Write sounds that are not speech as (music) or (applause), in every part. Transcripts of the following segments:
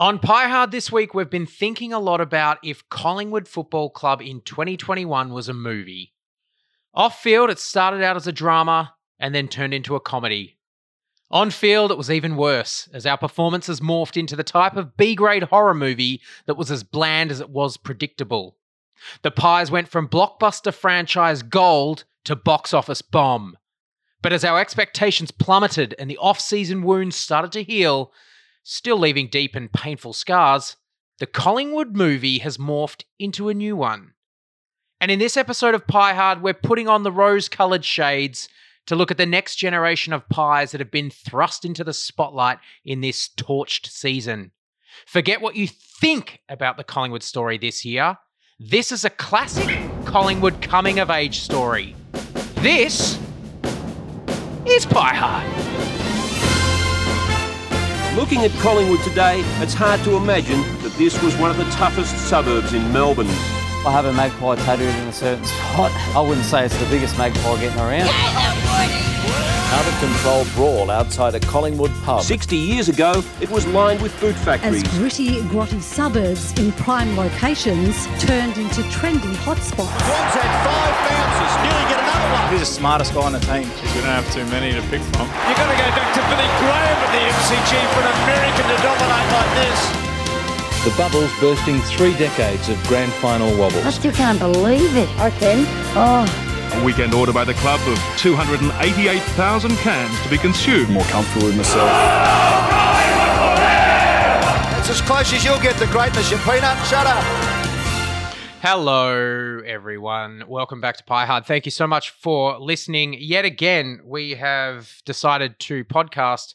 On Pie Hard this week, we've been thinking a lot about if Collingwood Football Club in 2021 was a movie. Off field, it started out as a drama and then turned into a comedy. On field, it was even worse, as our performances morphed into the type of B grade horror movie that was as bland as it was predictable. The Pies went from blockbuster franchise gold to box office bomb. But as our expectations plummeted and the off season wounds started to heal, still leaving deep and painful scars, the Collingwood movie has morphed into a new one. And in this episode of Pie Hard, we're putting on the rose coloured shades to look at the next generation of pies that have been thrust into the spotlight in this torched season. Forget what you think about the Collingwood story this year. This is a classic Collingwood coming of age story. This is Pie Hard. Looking at Collingwood today, it's hard to imagine that this was one of the toughest suburbs in Melbourne. I have a magpie tattooed in a certain spot. I wouldn't say it's the biggest magpie getting around. Out of control brawl outside a Collingwood pub. 60 years ago, it was lined with boot factories. as factories. gritty, grotty suburbs in prime locations turned into trendy hotspots. One's had five bounces, nearly get another one. Who's the smartest guy on the team? Because we don't have too many to pick from. You've got to go back to Billy Graham at the MCG for an American to dominate like this. The bubbles bursting three decades of grand final wobbles. I still can't believe it. I can. Oh. A weekend order by the club of 288,000 cans to be consumed. More comfortable with myself. That's as close as you'll get to greatness, you peanut. Shut up. Hello, everyone. Welcome back to Pie Hard. Thank you so much for listening. Yet again, we have decided to podcast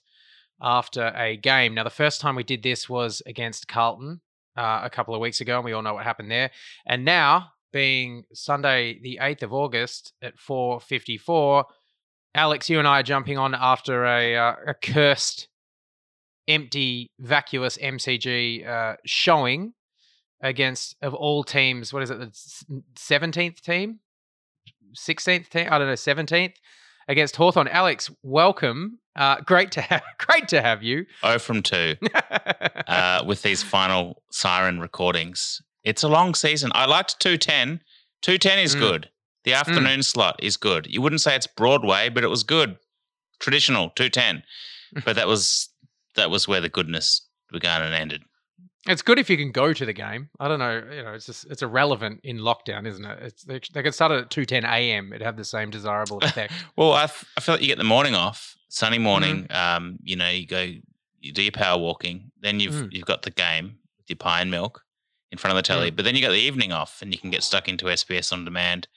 after a game. Now, the first time we did this was against Carlton uh, a couple of weeks ago, and we all know what happened there. And now, being Sunday, the eighth of August at four fifty-four, Alex, you and I are jumping on after a, uh, a cursed, empty, vacuous MCG uh, showing against of all teams. What is it? The seventeenth team, sixteenth team. I don't know, seventeenth against Hawthorn. Alex, welcome. Uh, great to have (laughs) great to have you. Oh from 2 (laughs) uh, with these final siren recordings. It's a long season. I liked 210. 210 is Mm. good. The afternoon slot is good. You wouldn't say it's Broadway, but it was good. Traditional 210. (laughs) But that was that was where the goodness began and ended. It's good if you can go to the game. I don't know. You know, it's just it's irrelevant in lockdown, isn't it? It's they, they could start it at two ten a.m. It'd have the same desirable (laughs) effect. Well, I, f- I feel like you get the morning off, sunny morning. Mm. Um, you know, you go, you do your power walking. Then you've Mm. you've got the game with your pie and milk in front of the telly. But then you got the evening off, and you can get stuck into SBS on demand.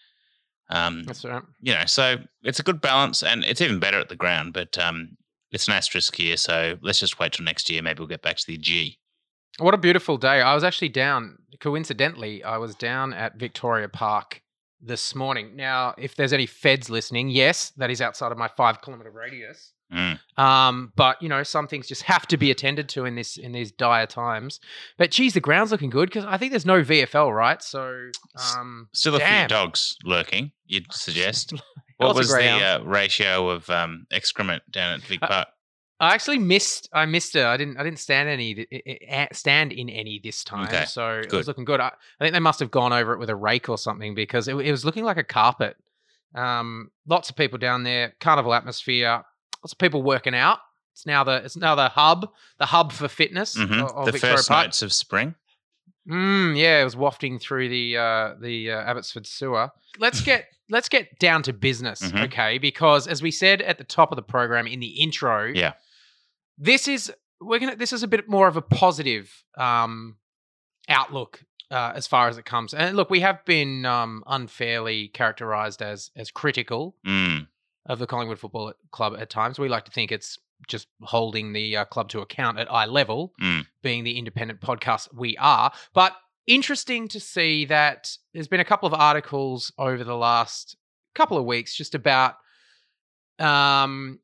Um, That's right. you know, so it's a good balance, and it's even better at the ground. But um, it's an asterisk here, so let's just wait till next year. Maybe we'll get back to the G. What a beautiful day. I was actually down, coincidentally, I was down at Victoria Park this morning. Now, if there's any feds listening, yes, that is outside of my five kilometer radius. Mm. Um, but you know, some things just have to be attended to in this in these dire times. But geez, the ground's looking good because I think there's no VFL, right? So um, Still a damn. few dogs lurking. You'd (laughs) suggest. What was the uh, ratio of um, excrement down at Vic Uh, Park? I actually missed. I missed it. I didn't. I didn't stand any. th- i- i- stand in any this time. Okay, So it was looking good. I, I think they must have gone over it with a rake or something because it, it was looking like a carpet. Um, lots of people down there. Carnival atmosphere. Lots of people working out. It's now the. It's now the hub. The hub for fitness. Mhm. of- of The Victoria first Park. notes of spring. Mm, yeah, it was wafting through the uh, the uh, Abbotsford sewer. Let's get (laughs) let's get down to business, Mhm. okay? Because as we said at the top of the program in the intro, Yeah. This is we're gonna this is a bit more of a positive um, outlook uh, as far as it comes. And look, we have been um, unfairly characterized as as critical Mm. of the Collingwood Football Club at times. We like to think it's just holding the uh, club to account at eye level, Mm. being the independent podcast we are. But interesting to see that there's been a couple of articles over the last couple of weeks just about um,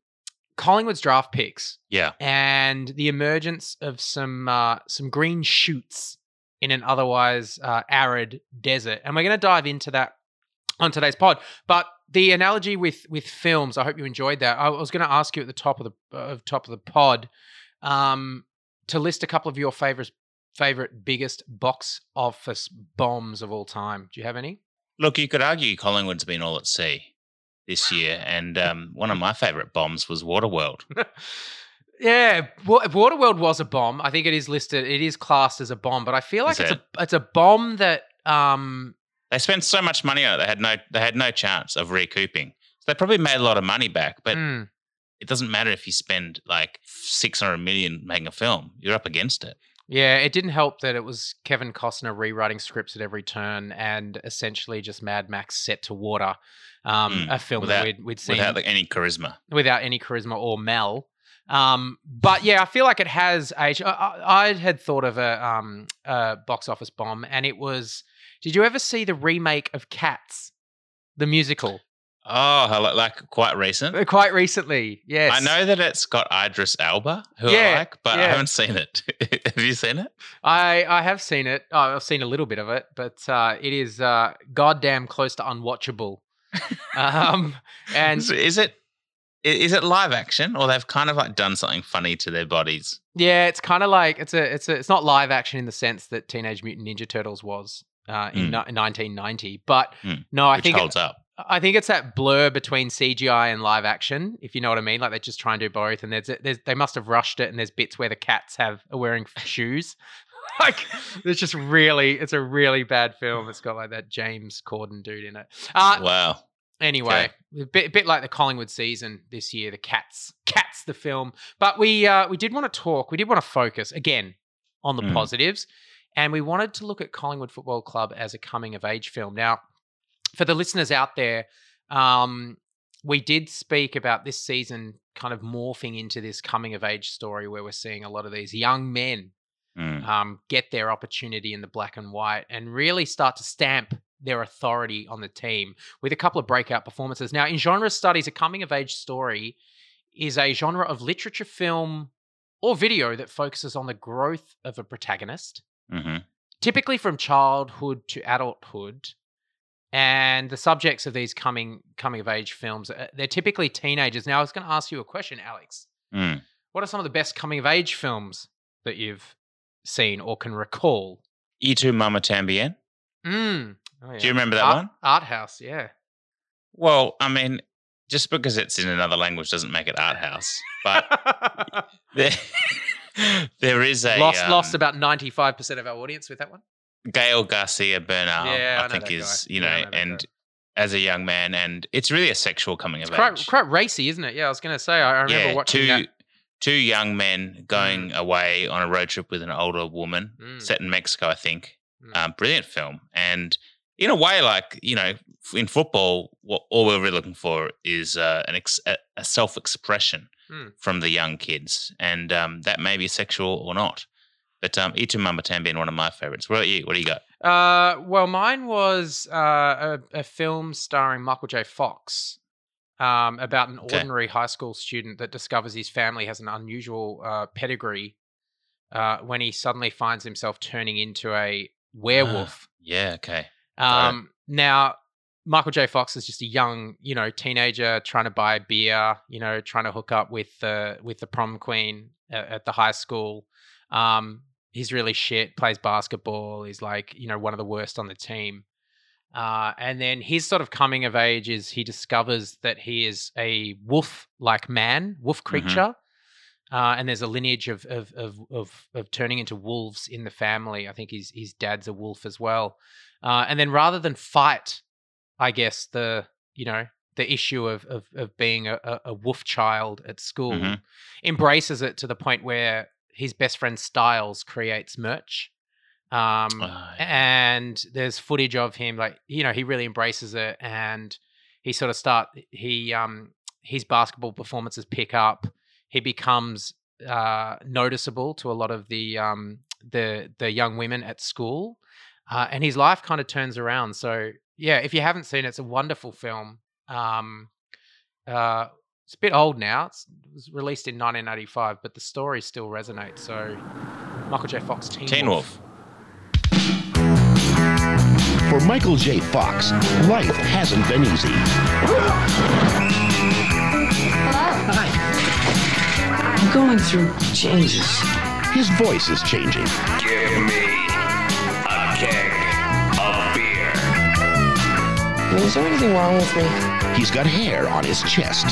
Collingwood's draft picks Yeah. and the emergence of some uh, some green shoots in an otherwise uh, arid desert. And we're going to dive into that on today's pod. But the analogy with with films, I hope you enjoyed that. I was going to ask you at the top of the of top of the pod. Um, to list a couple of your favorite favorite biggest box office bombs of all time. Do you have any? Look, you could argue Collingwood's been all at sea this year, and um, one of my favourite bombs was Waterworld. (laughs) Yeah, Wa- Waterworld was a bomb. I think it is listed. It is classed as a bomb, but I feel like Is it's it? a it's a bomb that um They spent so much money on it; they had no they had no chance of recouping. So they probably made a lot of money back, but mm, it doesn't matter if you spend like six hundred million making a film; you're up against it. Yeah, it didn't help that it was Kevin Costner rewriting scripts at every turn and essentially just Mad Max set to water. Um, Mm, a film without- that we'd, we'd seen without any charisma. without any charisma or Mel. Um, but yeah, I feel like it has aged. I, I, I had thought of a, um, a box office bomb, and it was. Did you ever see the remake of Cats, the musical? Oh, hello- like quite recent. Uh, Quite recently, yes. I know that it's got Idris Elba, who Yeah, I like, but yeah. I haven't seen it. (laughs) Have you seen it? I I have seen it. Oh, I've seen a little bit of it, but uh, it is uh, goddamn close to unwatchable. (laughs) um, and Is, is it it live action, or they've kind of like done something funny to their bodies? yeah, it's kind of like it's a it's a it's not live action in the sense that Teenage Mutant Ninja Turtles was uh, in, Mm. ni- 1990, but Mm. no, I which think it- holds up. I think it's that blur between CGI and live action, if you know what I mean. Like they just try and do both, and there's, there's they must have rushed it, and there's bits where the cats have are wearing shoes. (laughs) like it's just really, it's a really bad film. It's got like that James Corden dude in it. Uh, wow. Anyway, a bit, a bit like the Collingwood season this year, the Cats, Cats, the film. But we uh, we did want to talk. We did want to focus again on the Mm. positives, and we wanted to look at Collingwood Football Club as a coming of age film. Now, for the listeners out there, um, we did speak about this season kind of morphing into this coming of age story where we're seeing a lot of these young men Mm. um, get their opportunity in the black and white and really start to stamp their authority on the team with a couple of breakout performances. Now, in genre studies, a coming of age story is a genre of literature, film, or video that focuses on the growth of a protagonist, hmm typically from childhood to adulthood. And the subjects of these coming coming of age films, uh, they're typically teenagers. Now, I was going to ask you a question, Alex. Mm. What are some of the best coming of age films that you've seen or can recall? Y Tu Mamá También. Mm. Oh, Do you remember that Art, one? Art House, yeah. Well, I mean, just because it's in another language doesn't make it art house. But (laughs) there, (laughs) there is a lost, um, lost about ninety five percent of our audience with that one. Gael García Bernal, Yeah, I I, think is guy. you know, I know and as a young man, and it's really a sexual coming It's of quite age. quite racy, isn't it? Yeah, I was going to say. I, I remember yeah, watching two that. two young men going away on a road trip with an older woman, Mm. set in Mexico, I think. Mm. Um, brilliant film, and in a way, like you know, in football, what all we're really looking for is uh, an ex- a, a self expression Mm. from the young kids, and um, that may be sexual or not. But um, Y Tu Mamá being one of my favorites. What about you? What do you got? Uh, well, mine was uh, a, a film starring Michael J. Fox um, about an Okay. ordinary high school student that discovers his family has an unusual uh, pedigree uh, when he suddenly finds himself turning into a werewolf. Yeah, okay. Um, now, Michael J. Fox is just a young, you know, teenager trying to buy beer, you know, trying to hook up with the with the prom queen at, at the high school. Um, he's really shit. Plays basketball. He's like, you know, one of the worst on the team. Uh, and then his sort of coming of age is he discovers that he is a wolf-like man, wolf creature. Uh, and there's a lineage of of, of of of turning into wolves in the family. I think his his dad's a wolf as well. Uh, and then rather than fight, I guess the you know the issue of of, of being a, a, wolf child at school, Mhm. embraces it to the point where his best friend Stiles creates merch. Um, Ah, and there's footage of him like you know he really embraces it and he sort of start he um his basketball performances pick up he becomes uh noticeable to a lot of the um the the young women at school uh, and his life kind of turns around so yeah if you haven't seen it it's a wonderful film um uh it's a bit old now it's, it was released in 1985 but the story still resonates so michael j fox teen, Teen wolf. Wolf. For Michael J. Fox, life hasn't been easy. Hello? I'm going through changes. his voice is changing. Give me a keg of beer. I mean, is there anything wrong with me? He's got hair on his chest.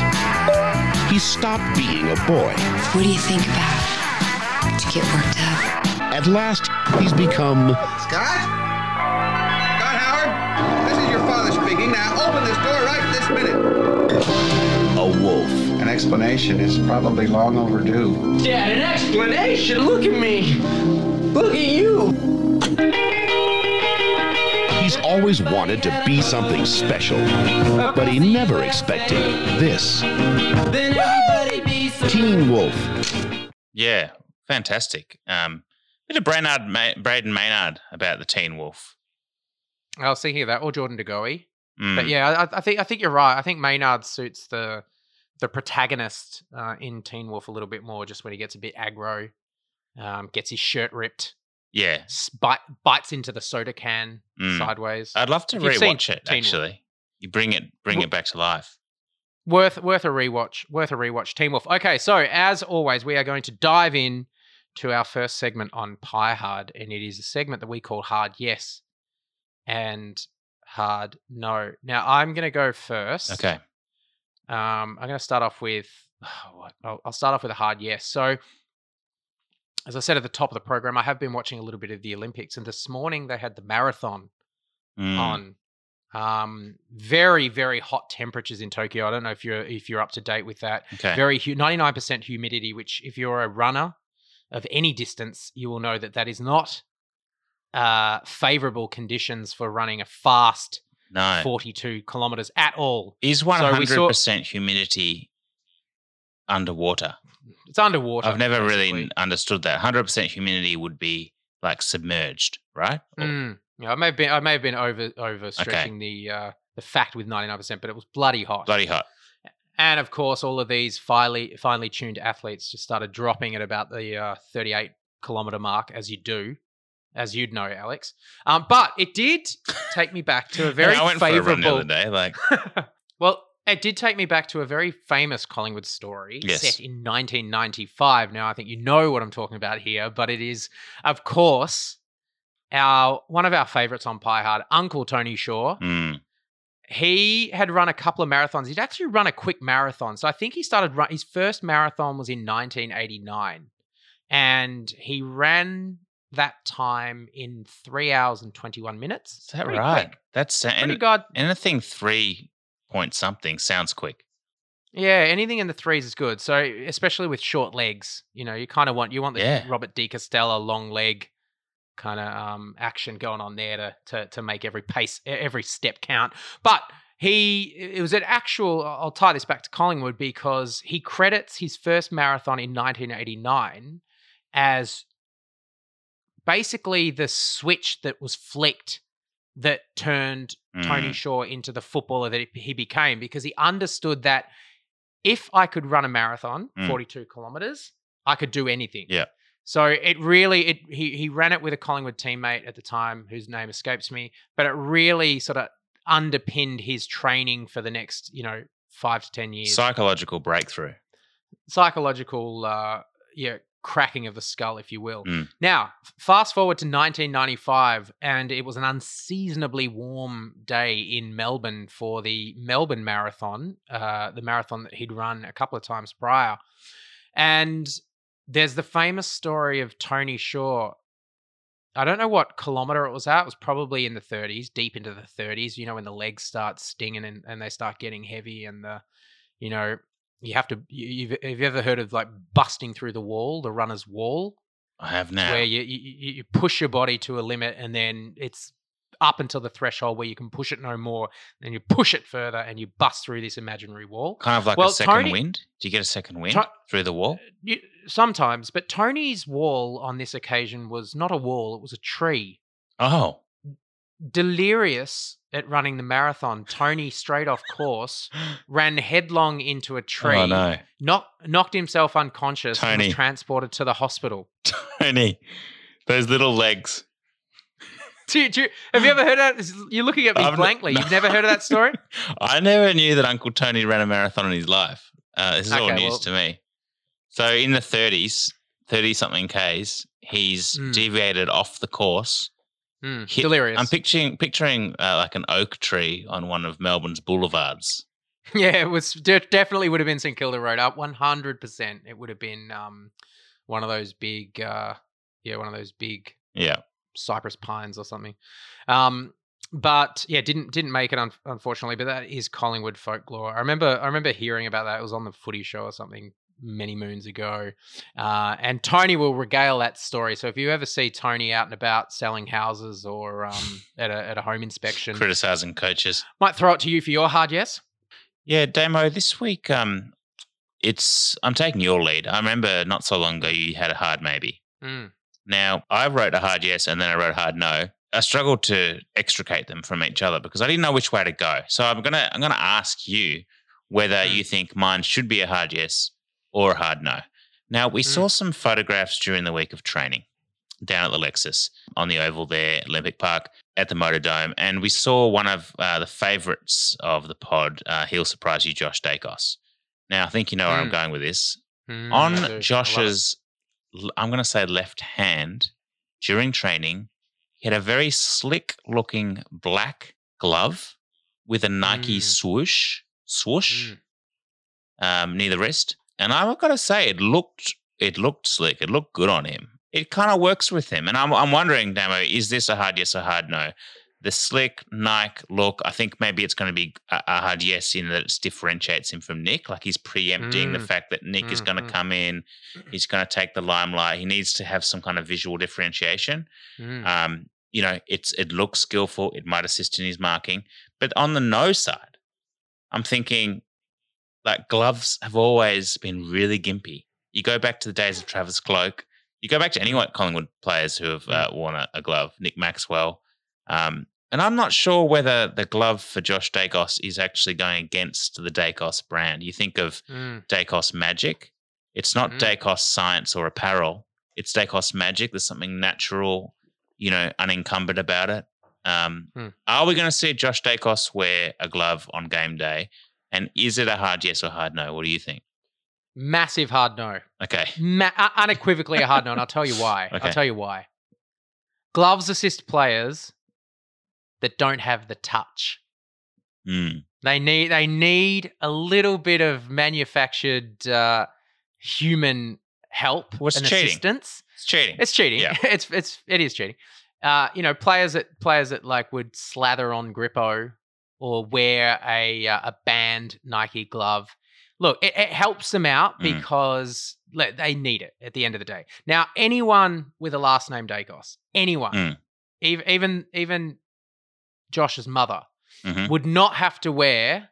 He's stopped being a boy. What do you think about to get worked up? At last, he's become Scott? Scott Howard? This is your father speaking. Now open this door right this minute. a wolf. An explanation is probably long overdue. Dad, an explanation? Look at me. Look at you. He's always wanted to be something special, but he never expected this. Teen Wolf. Yeah, fantastic. Um, bit of Brainard, Ma- Brayden Maynard about the Teen Wolf. I was thinking of that, or Jordan De Goey. Mm. But yeah, I, I think I think you're right. I think Maynard suits the the protagonist uh, in Teen Wolf a little bit more, just when he gets a bit aggro, um, gets his shirt ripped, Yeah, bite, bites into the soda can Mm. sideways. I'd love to If rewatch it. Teen Wolf. Actually, you bring it, bring it back to life. worth worth a rewatch. Worth a rewatch. Team Wolf. Okay, so as always, we are going to dive in to our first segment on Pie Hard, and it is a segment that we call Hard Yes and Hard No. Now I'm going to go first. Okay. Um, I'm going to start off with. (sighs) what- I'll, I'll start off with a hard yes. So, as I said at the top of the program, I have been watching a little bit of the Olympics, and this morning they had the marathon Mm. on. Um, very very hot temperatures in Tokyo. I don't know if you're if you're up to date with that. Okay. Very 99% humidity, which if you're a runner of any distance, you will know that that is not uh, favorable conditions for running a fast No. 42 kilometers at all. Is So one we hundred saw- percent humidity underwater? It's underwater. I've never basically. really understood that. Hundred percent humidity would be like submerged, right? Or- Mm. Yeah, I may have been I may have been over overstretching the uh, the fact with 99%, but it was bloody hot. Bloody hot. And of course, all of these finely finely tuned athletes just started dropping at about the uh, 38 kilometer mark, as you do, as you'd know, Alex. Um, but it did take me back to a (laughs) very I went for a run the other day. Like, (laughs) well, it did take me back to a very famous Collingwood story Yes. set in 1995. Now, I think you know what I'm talking about here, but it is, of course, our one of our favorites on Pie Hard, Uncle Tony Shaw. mm, He had run a couple of marathons. He'd actually run a quick marathon. So I think he started run, his first marathon was in 1989. And he ran that time in three hours and 21 minutes. is that Pretty right? quick. That's Pretty good. anything three point something sounds quick. Yeah, anything in the threes is good. So especially with short legs, you know, you kind of want you want the Yeah. Robert De Castella long leg kind of um, action going on there to, to to make every pace every step count. But he it was an actual. I'll tie this back to Collingwood because he credits his first marathon in 1989 as basically the switch that was flicked that turned Tony Mm. Shaw into the footballer that he became because he understood that if I could run a marathon, Mm. 42 kilometers, I could do anything. Yeah. So it really it he he ran it with a Collingwood teammate at the time whose name escapes me, but it really sort of underpinned his training for the next, you know, 5 to 10 years. Psychological breakthrough. Psychological uh yeah, cracking of the skull if you will. Mm. Now, fast forward to 1995, and it was an unseasonably warm day in Melbourne for the Melbourne Marathon, uh, the marathon that he'd run a couple of times prior. And there's the famous story of Tony Shaw. I don't know what kilometer it was at. It was probably in the 30s, deep into the 30s. You know, when the legs start stinging and, and they start getting heavy, and the, you know, you have to. You, you've, have you ever heard of like busting through the wall, the runner's wall? I have now. where you, you you you push your body to a limit and then it's up until the threshold where you can push it no more then you push it further and you bust through this imaginary wall kind of like well, a second Tony- wind. Do you get a second wind To- through the wall? Uh, you, sometimes but tony's wall on this occasion was not a wall it was a tree Oh, delirious at running the marathon tony straight off course (gasps) ran headlong into a tree oh no, knock, knocked himself unconscious and Tony. was transported to the hospital (laughs) Tony, those little legs. do you, do you- have you ever heard of that you're looking at me I've blankly no. you've never heard of that story (laughs) I never knew that Uncle Tony ran a marathon in his life. Uh, this is all news well- to me. So in the 30s, 30 something Ks, he's Mm. deviated off the course. Mm, hit- delirious. I'm picturing picturing uh, like an oak tree on one of Melbourne's boulevards. (laughs) Yeah, it was de- definitely would have been St Kilda Road up 100%. It would have been um, one of those big, uh, yeah, one of those big Yeah. cypress pines or something. Um, but yeah, didn't didn't make it un- unfortunately. But that is Collingwood folklore. I remember I remember hearing about that. It was on the Footy Show or something many moons ago. Uh, and Tony will regale that story. So if you ever see Tony out and about selling houses or um, (laughs) at a at a home inspection, Criticizing coaches. might throw it to you for your hard yes. Yeah, Damo, this week um it's I'm taking your lead. I remember not so long ago you had a hard maybe. Mm. Now, I wrote a hard yes and then I wrote a hard no. I struggled to extricate them from each other because I didn't know which way to go. So I'm gonna I'm gonna ask you whether you think mine should be a hard yes or a hard no. Now we saw some photographs during the week of training down at the Lexus on the oval there, Olympic Park, at the Motor Dome, and we saw one of uh, the favourites of the pod. Uh, he'll surprise you, Josh Daicos. Now I think you know where I'm Mm. going with this. Mm, I do. I love On. Josh's, I'm going to say left hand during training, he had a very slick looking black glove with a Nike Mm. swoosh, swoosh Mm. um, near the wrist. And I've got to say, it looked it looked slick. It looked good on him. It kind of works with him. And I'm I'm wondering, Damo, is this a hard yes or hard no? The slick Nike look, I think maybe it's going to be a, a hard yes in that it differentiates him from Nick. Like he's preempting the Mm. fact that Nick is going to come in, he's going to take the limelight. He needs to have some kind of visual differentiation. Mm. Um, you know, it's it looks skillful. It might assist in his marking, but on the no side, I'm thinking like gloves have always been really gimpy. You go back to the days of Travis Cloke. You go back to any Collingwood players who have uh, worn a, a glove, Nick Maxwell. Um, and I'm not sure whether the glove for Josh Daicos is actually going against the Daicos brand. You think of Mm. Daicos Magic. It's not Mhm. Daicos Science or apparel. It's Daicos Magic. There's something natural, you know, unencumbered about it. Um, Hmm. Are we going to see Josh Daicos wear a glove on game day? And is it a hard yes or hard no? What do you think? Massive hard no. Okay. Ma- unequivocally a hard no, and I'll tell you why. (laughs) Okay. I'll tell you why. Gloves assist players that don't have the touch. Mm. They need they need a little bit of manufactured uh, human help What's and cheating. assistance. It's cheating. It's cheating. Yeah. (laughs) it's it's it is cheating. Uh, you know, players that players that like would slather on Grippo or wear a uh, a band Nike glove. Look, it, it helps them out Mm. because like, they need it at the end of the day. Now, anyone with a last name Daicos, anyone, Mm. even even even Josh's mother, Mhm. would not have to wear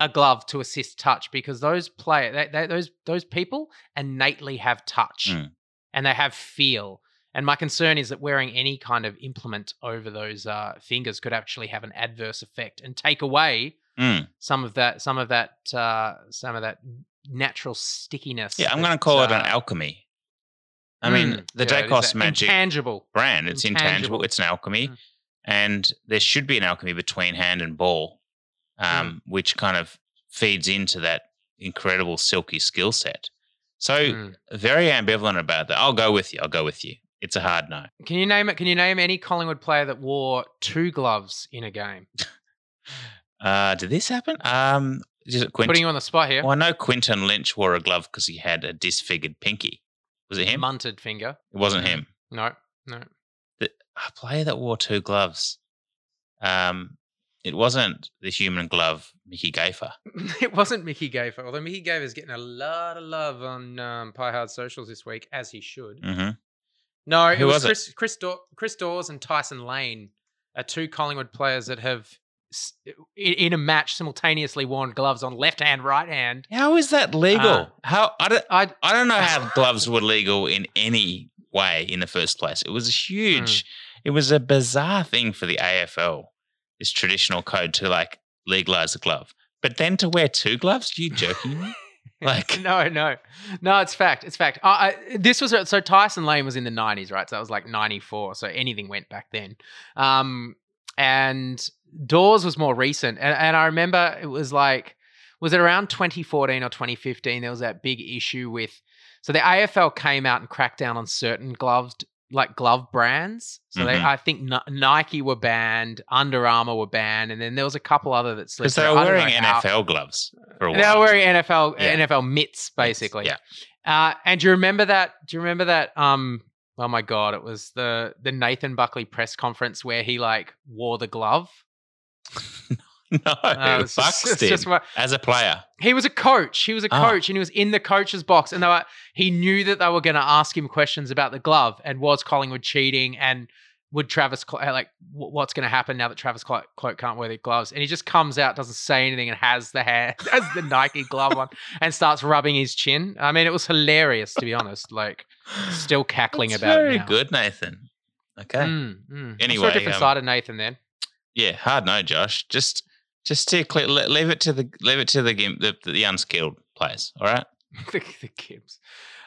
a glove to assist touch because those play they, they, those those people innately have touch Mm. and they have feel. And my concern is that wearing any kind of implement over those uh, fingers could actually have an adverse effect and take away Mm. some of that some of that uh, some of that natural stickiness. Yeah, I'm going to call it an uh, alchemy. I mean, mm, the yeah, Daicos Magic intangible. brand, it's intangible. Intangible. It's an alchemy. Mm. And there should be an alchemy between hand and ball, um, which kind of feeds into that incredible silky skill set. So, Mm. very ambivalent about that. I'll go with you. I'll go with you. It's a hard no. Can you name it? Can you name any Collingwood player that wore two gloves in a game? (laughs) Uh, did this happen? Um, it Quint- Putting you on the spot here. Well, I know Quinten Lynch wore a glove because he had a disfigured pinky. Was it him? Munted finger. It wasn't him. No, no. The, a player that wore two gloves. Um, it wasn't the human glove, Mickey Gafer. (laughs) it wasn't Mickey Gafer, although Mickey Gafer's getting a lot of love on um, Pie Hard socials this week, as he should. Mm-hmm. No, it Who was, was it? Chris, Chris, Daw- Chris Dawes and Tyson Lane are two Collingwood players that have, in, in a match, simultaneously worn gloves on left hand, right hand. How is that legal? Uh, how I don't, I, I don't know how (laughs) gloves were legal in any way in the first place. It was a huge. It was a bizarre thing for the AFL, this traditional code to like legalize a glove. But then to wear two gloves? you joking me? Like (laughs) no, no, no. It's fact. It's fact. I, I, this was so Tyson Lane was in the nineties, right? So it was like ninety four. So anything went back then. Um, and Dawes was more recent, and, and I remember it was like, was it around twenty fourteen or twenty fifteen? There was that big issue with So the AFL came out and cracked down on certain gloved like glove brands. So they, Mhm. I think Ni- Nike were banned, Under Armour were banned, and then there was a couple other that slipped. Because they were wearing how- NFL gloves They were wearing NFL Yeah. NFL mitts basically. yeah. Uh, and do you remember that? Do you remember that? Um, oh my god, it was the the Nathan Buckley press conference where he like wore the glove. (laughs) (laughs) no, Uh, it's just- did just what- as a player. He was a coach. He was a Ah. coach, and he was in the coach's box, and they were, he knew that they were going to ask him questions about the glove and was Collingwood cheating and would Travis like what's going to happen now that Travis Cloke can't wear the gloves, and he just comes out, doesn't say anything, and has the hair, (laughs) has the Nike glove on, and starts rubbing his chin. I mean, it was hilarious to be honest. Like, still cackling That's about very it. now. good, Nathan. Okay. Mm, mm. Anyway, a different um, side of Nathan then. Yeah, hard no, Josh. Just just to clear, le- leave it to the leave it to the game the, the unskilled players. All right. (laughs) the, the Gibbs.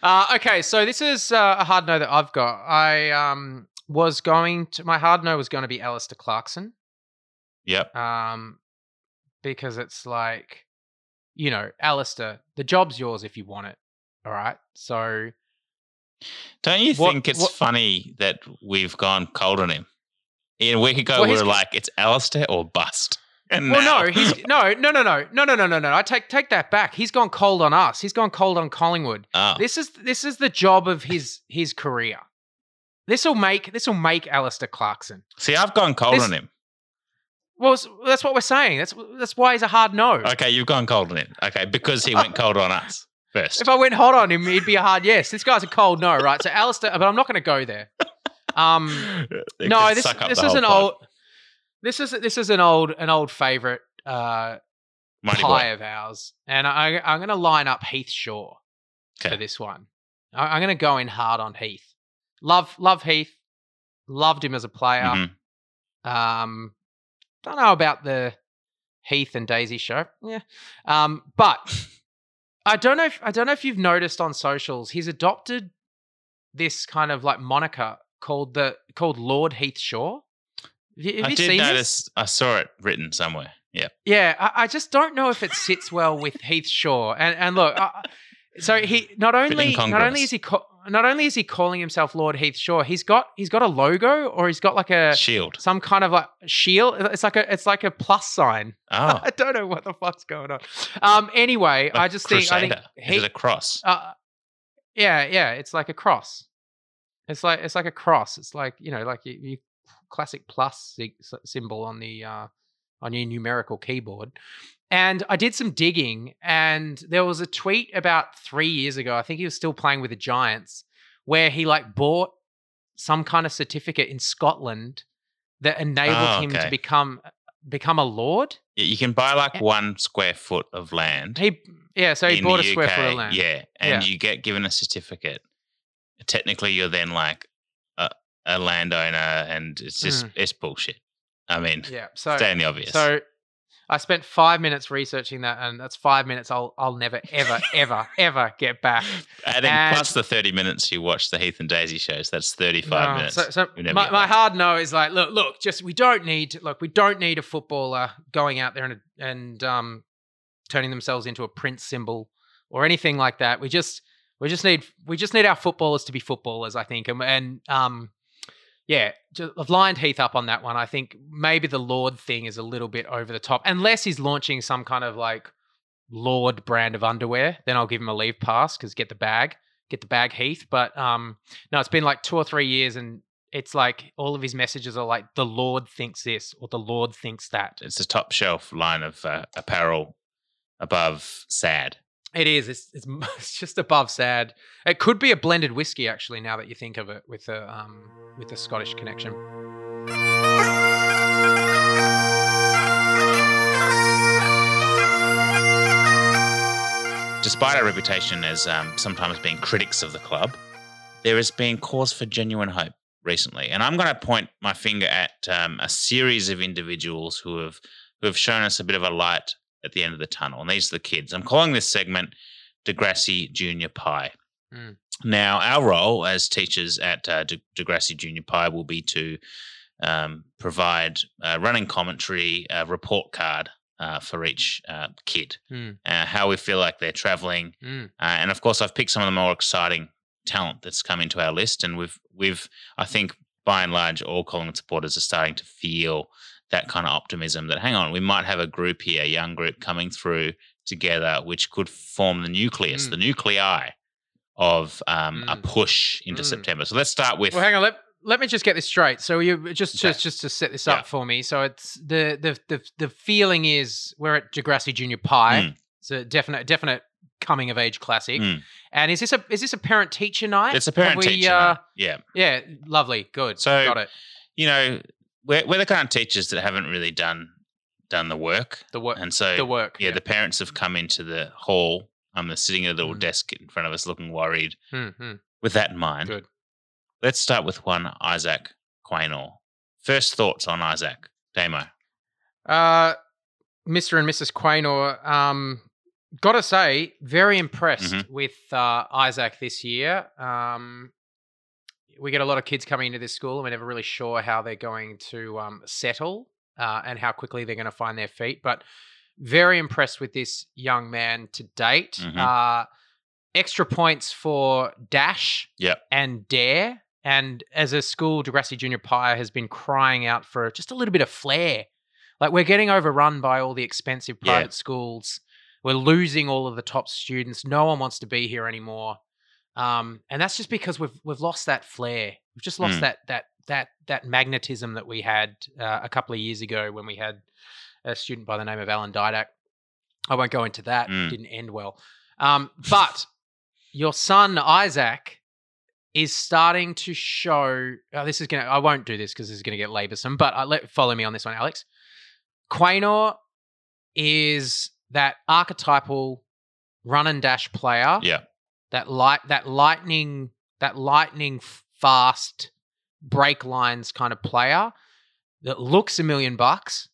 Uh, okay, so this is uh, a hard no that I've got. I um, was going to my hard no was going to be Alastair Clarkson. Yep. Um, because it's like, you know, Alastair, the job's yours if you want it. All right. So Don't you What- think it's what- funny that we've gone cold on him? A week ago, Well, we were like, it's Alastair or bust. And well, now- no, he's (laughs) no, no, no, no, no, no, no, no, no. I take take that back. He's gone cold on us. He's gone cold on Collingwood. Oh. This is this is the job of his his career. This will make this will make Alastair Clarkson. See, I've gone cold This- on him. Well, that's what we're saying. That's that's why he's a hard no. Okay, you've gone cold on him. Okay, because he went cold on us (laughs) first. If I went hot on him, he'd be a hard yes. This guy's a cold no, right? So Alastair, but I'm not going to go there. Um, (laughs) no, this this is an pod. old. This is this is an old an old favorite uh, pie boy. of ours, and I, I'm going to line up Heath Shaw for this one. I, I'm going to go in hard on Heath. Love love Heath. Loved him as a player. Mhm. Um, don't know about the Heath and Daisy show. Yeah. Um, but I don't know if I don't know if you've noticed on socials, he's adopted this kind of like moniker called the called Lord Heath Shaw. Have you, have I did seen this? notice. I saw it written somewhere. Yeah. Yeah, I, I just don't know if it sits well with (laughs) Heath Shaw. And and look, I, so he not only not only is he ca- not only is he calling himself Lord Heath Shaw, he's got he's got a logo or he's got like a Shield. some kind of like shield. It's like a it's like a plus sign. Oh. (laughs) I don't know what the fuck's going on. Um. Anyway, I just think I think Crusader. Is it a cross? uh, yeah, yeah, it's like a cross. It's like it's like a cross. It's like you know, like you, you classic plus symbol on the uh, on your numerical keyboard. And I did some digging, and there was a tweet about three years ago. I think he was still playing with the Giants, where he like bought some kind of certificate in Scotland that enabled Oh, him to become become a lord. Yeah, you can buy like one square foot of land. He yeah, so he bought a square UK, foot of land. Yeah, and Yeah. you get given a certificate. Technically, you're then like a, landowner, and it's just Mhm. it's bullshit. I mean, Yeah, so the obvious. So I spent five minutes researching that, and that's five minutes I'll I'll never ever ever (laughs) ever get back. adding and- plus the thirty minutes you watch the Heath and Daisy shows, that's thirty-five No, minutes. So, so my, my hard no is like, look, look, just we don't need look, we don't need a footballer going out there and and um turning themselves into a prince symbol or anything like that. We just we just need we just need our footballers to be footballers, I think, and and um. Yeah, I've lined Heath up on that one. I think maybe the Lord thing is a little bit over the top, unless he's launching some kind of like Lord brand of underwear. Then I'll give him a leave pass because get the bag, get the bag, Heath. But um, no, it's been like two or three years, and it's like all of his messages are like the Lord thinks this or the Lord thinks that. It's a top shelf line of uh, apparel above sad. It is. It's, it's (laughs) it's just above sad. It could be a blended whiskey, actually. Now that you think of it, with the um with the Scottish connection. Despite our reputation as um, sometimes being critics of the club, there has been cause for genuine hope recently, and I'm going to point my finger at um, a series of individuals who have who have shown us a bit of a light at the end of the tunnel, and these are the kids. I'm calling this segment Degrassi Junior Pie. Mm. Now, our role as teachers at uh, De- Degrassi Junior Pie will be to um, provide uh, running commentary, a report card uh, for each uh, kid, Mm. uh, how we feel like they're traveling, Mm. uh, and of course, I've picked some of the more exciting talent that's come into our list, and we've we've I think by and large all Collingwood supporters are starting to feel that kind of optimism that hang on, we might have a group here, a young group coming through together, which could form the nucleus, Mm. the nuclei of um, a Mm. push into Mm. September. So let's start with Well, hang on. Let, let me just get this straight. So you just Okay. just just to set this Yeah. up for me. So it's the the the the feeling is we're at Degrassi Junior Pie. Mm. It's a definite definite coming of age classic. Mm. And is this a is this a parent teacher night? it's a parent we, teacher. uh. Yeah. Yeah, lovely, good. So- got it. you know, we're, we're the kind of teachers that haven't really done done the work, The work. and so The work. yeah, the parents have come into the hall. Um, they're sitting at a little Mm. desk in front of us, looking worried. Hmm, hmm. With that in mind, Good. let's start with one Isaac Quaynor. First thoughts on Isaac Damo. Uh, Mr. and Mrs. Quaynor, um, gotta say, very impressed Mhm. with uh, Isaac this year. Um, we get a lot of kids coming into this school, and we're never really sure how they're going to um, settle uh, and how quickly they're going to find their feet. But very impressed with this young man to date. Mhm. Uh, extra points for Dash Yep. and Dare. And as a school, Degrassi Junior Pie has been crying out for just a little bit of flair. Like we're getting overrun by all the expensive Yeah. private schools. We're losing all of the top students. No one wants to be here anymore. Um, and that's just because we've we've lost that flair. We've just lost Mm. that that that that magnetism that we had uh, a couple of years ago when we had a student by the name of Alan Didak. I won't go into that. Mm. It didn't end well. Um, but your son Isaac is starting to show. Oh, this is gonna. I won't do this because this is gonna get laborsome. But uh, let follow me on this one, Alex. Quaynor is that archetypal run and dash player. Yeah. That light. That lightning. That lightning fast break lines kind of player that looks a million bucks.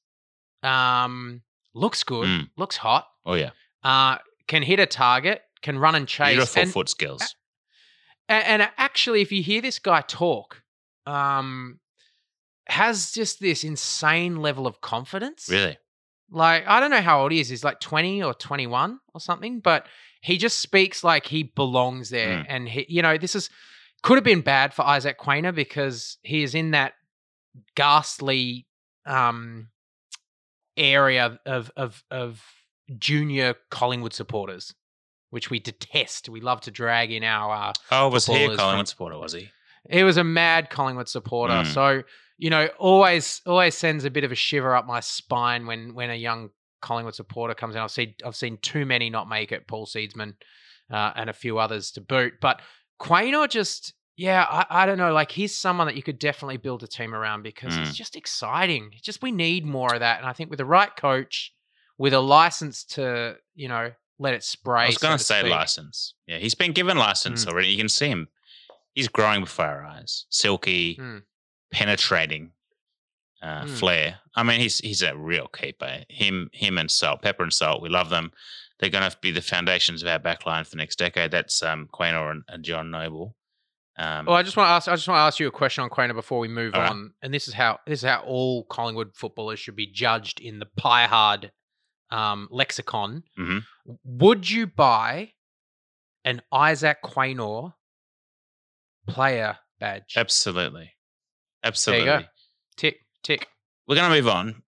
Um, looks good. Mm. Looks hot. Oh yeah, Uh, can hit a target. Can run and chase. beautiful and, foot skills. and, and actually, if you hear this guy talk, um, has just this insane level of confidence. Really, Like I don't know how old he is. He's like twenty or twenty one or something, but he just speaks like he belongs there. Mm. And he, you know, this is could have been bad for Isaac Quaynor because he is in that ghastly um area of of of junior Collingwood supporters, which we detest. We love to drag in our uh, oh, was he a Collingwood from- supporter? Was he? he was a mad Collingwood supporter. Mm. So, you know, always always sends a bit of a shiver up my spine when when a young Collingwood supporter comes in. I've seen I've seen too many not make it, Paul Seedsman uh, and a few others to boot. But Quaynor just yeah, I, I don't know. Like he's someone that you could definitely build a team around because Mm. it's just exciting. It's just we need more of that. And I think with the right coach, with a license to, you know, let it spray. I was going so to say speak. license. Yeah, he's been given license Mm. already. You can see him. He's growing before our eyes. Silky, Mm. penetrating uh, Mm. flair. I mean, he's he's a real keeper. Him him and Salt, Pepper and Salt. We love them. They're going to be the foundations of our backline for the next decade. That's um, Quaynor and, and John Noble. Um, Well, I just want to ask. I just want to ask you a question on Quaynor before we move All right. on. And this is how this is how all Collingwood footballers should be judged in the pie hard um, lexicon. Mhm. Would you buy an Isaac Quaynor player badge? absolutely, There absolutely. you go. Tick tick. we're going to move on.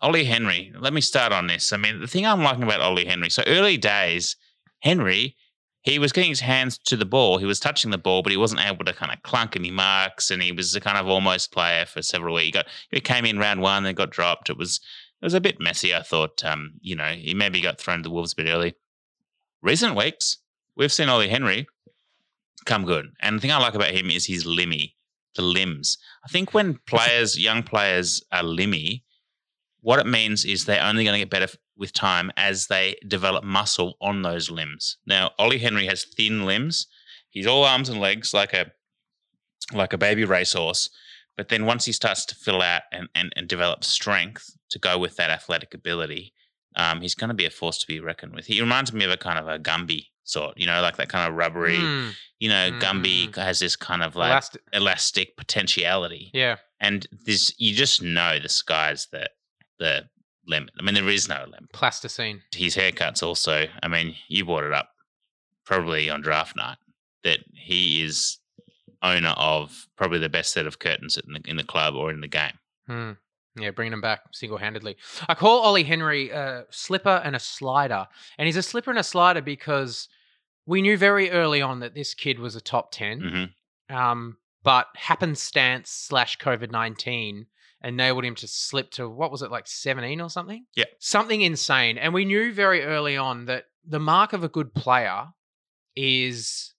Ollie Henry, let me start on this. I mean, the thing I'm liking about Ollie Henry, so early days, Henry, he was getting his hands to the ball. He was touching the ball, but he wasn't able to kind of clunk any marks, and he was a kind of almost player for several weeks. He got he came in round one, then got dropped. It was it was a bit messy. I thought, um, you know, he maybe got thrown to the wolves a bit early. Recent weeks, we've seen Ollie Henry come good, and the thing I like about him is his limmy, the limbs. I think when players, young players, are limmy, what it means is they're only going to get better with time as they develop muscle on those limbs. Now, Ollie Henry has thin limbs. He's all arms and legs, like a like a baby racehorse. But then once he starts to fill out and, and, and develop strength to go with that athletic ability, um, he's going to be a force to be reckoned with. He reminds me of a kind of a Gumby sort, you know, like that kind of rubbery. Mm, You know, Mm, Gumby has this kind of like elastic. elastic potentiality Yeah. and this you just know the sky's the the limit. I mean, there is no limit. Plasticine. His haircuts also. I mean, you brought it up probably on draft night that he is owner of probably the best set of curtains in the, in the club or in the game. Hmm. Yeah, bringing him back single handedly. I call Ollie Henry a slipper and a slider. And he's a slipper and a slider because we knew very early on that this kid was a top 10. Mm-hmm. Um, but happenstance slash COVID 19 enabled him to slip to what was it, like 17 or something? Yeah. Something insane. And we knew very early on that the mark of a good player is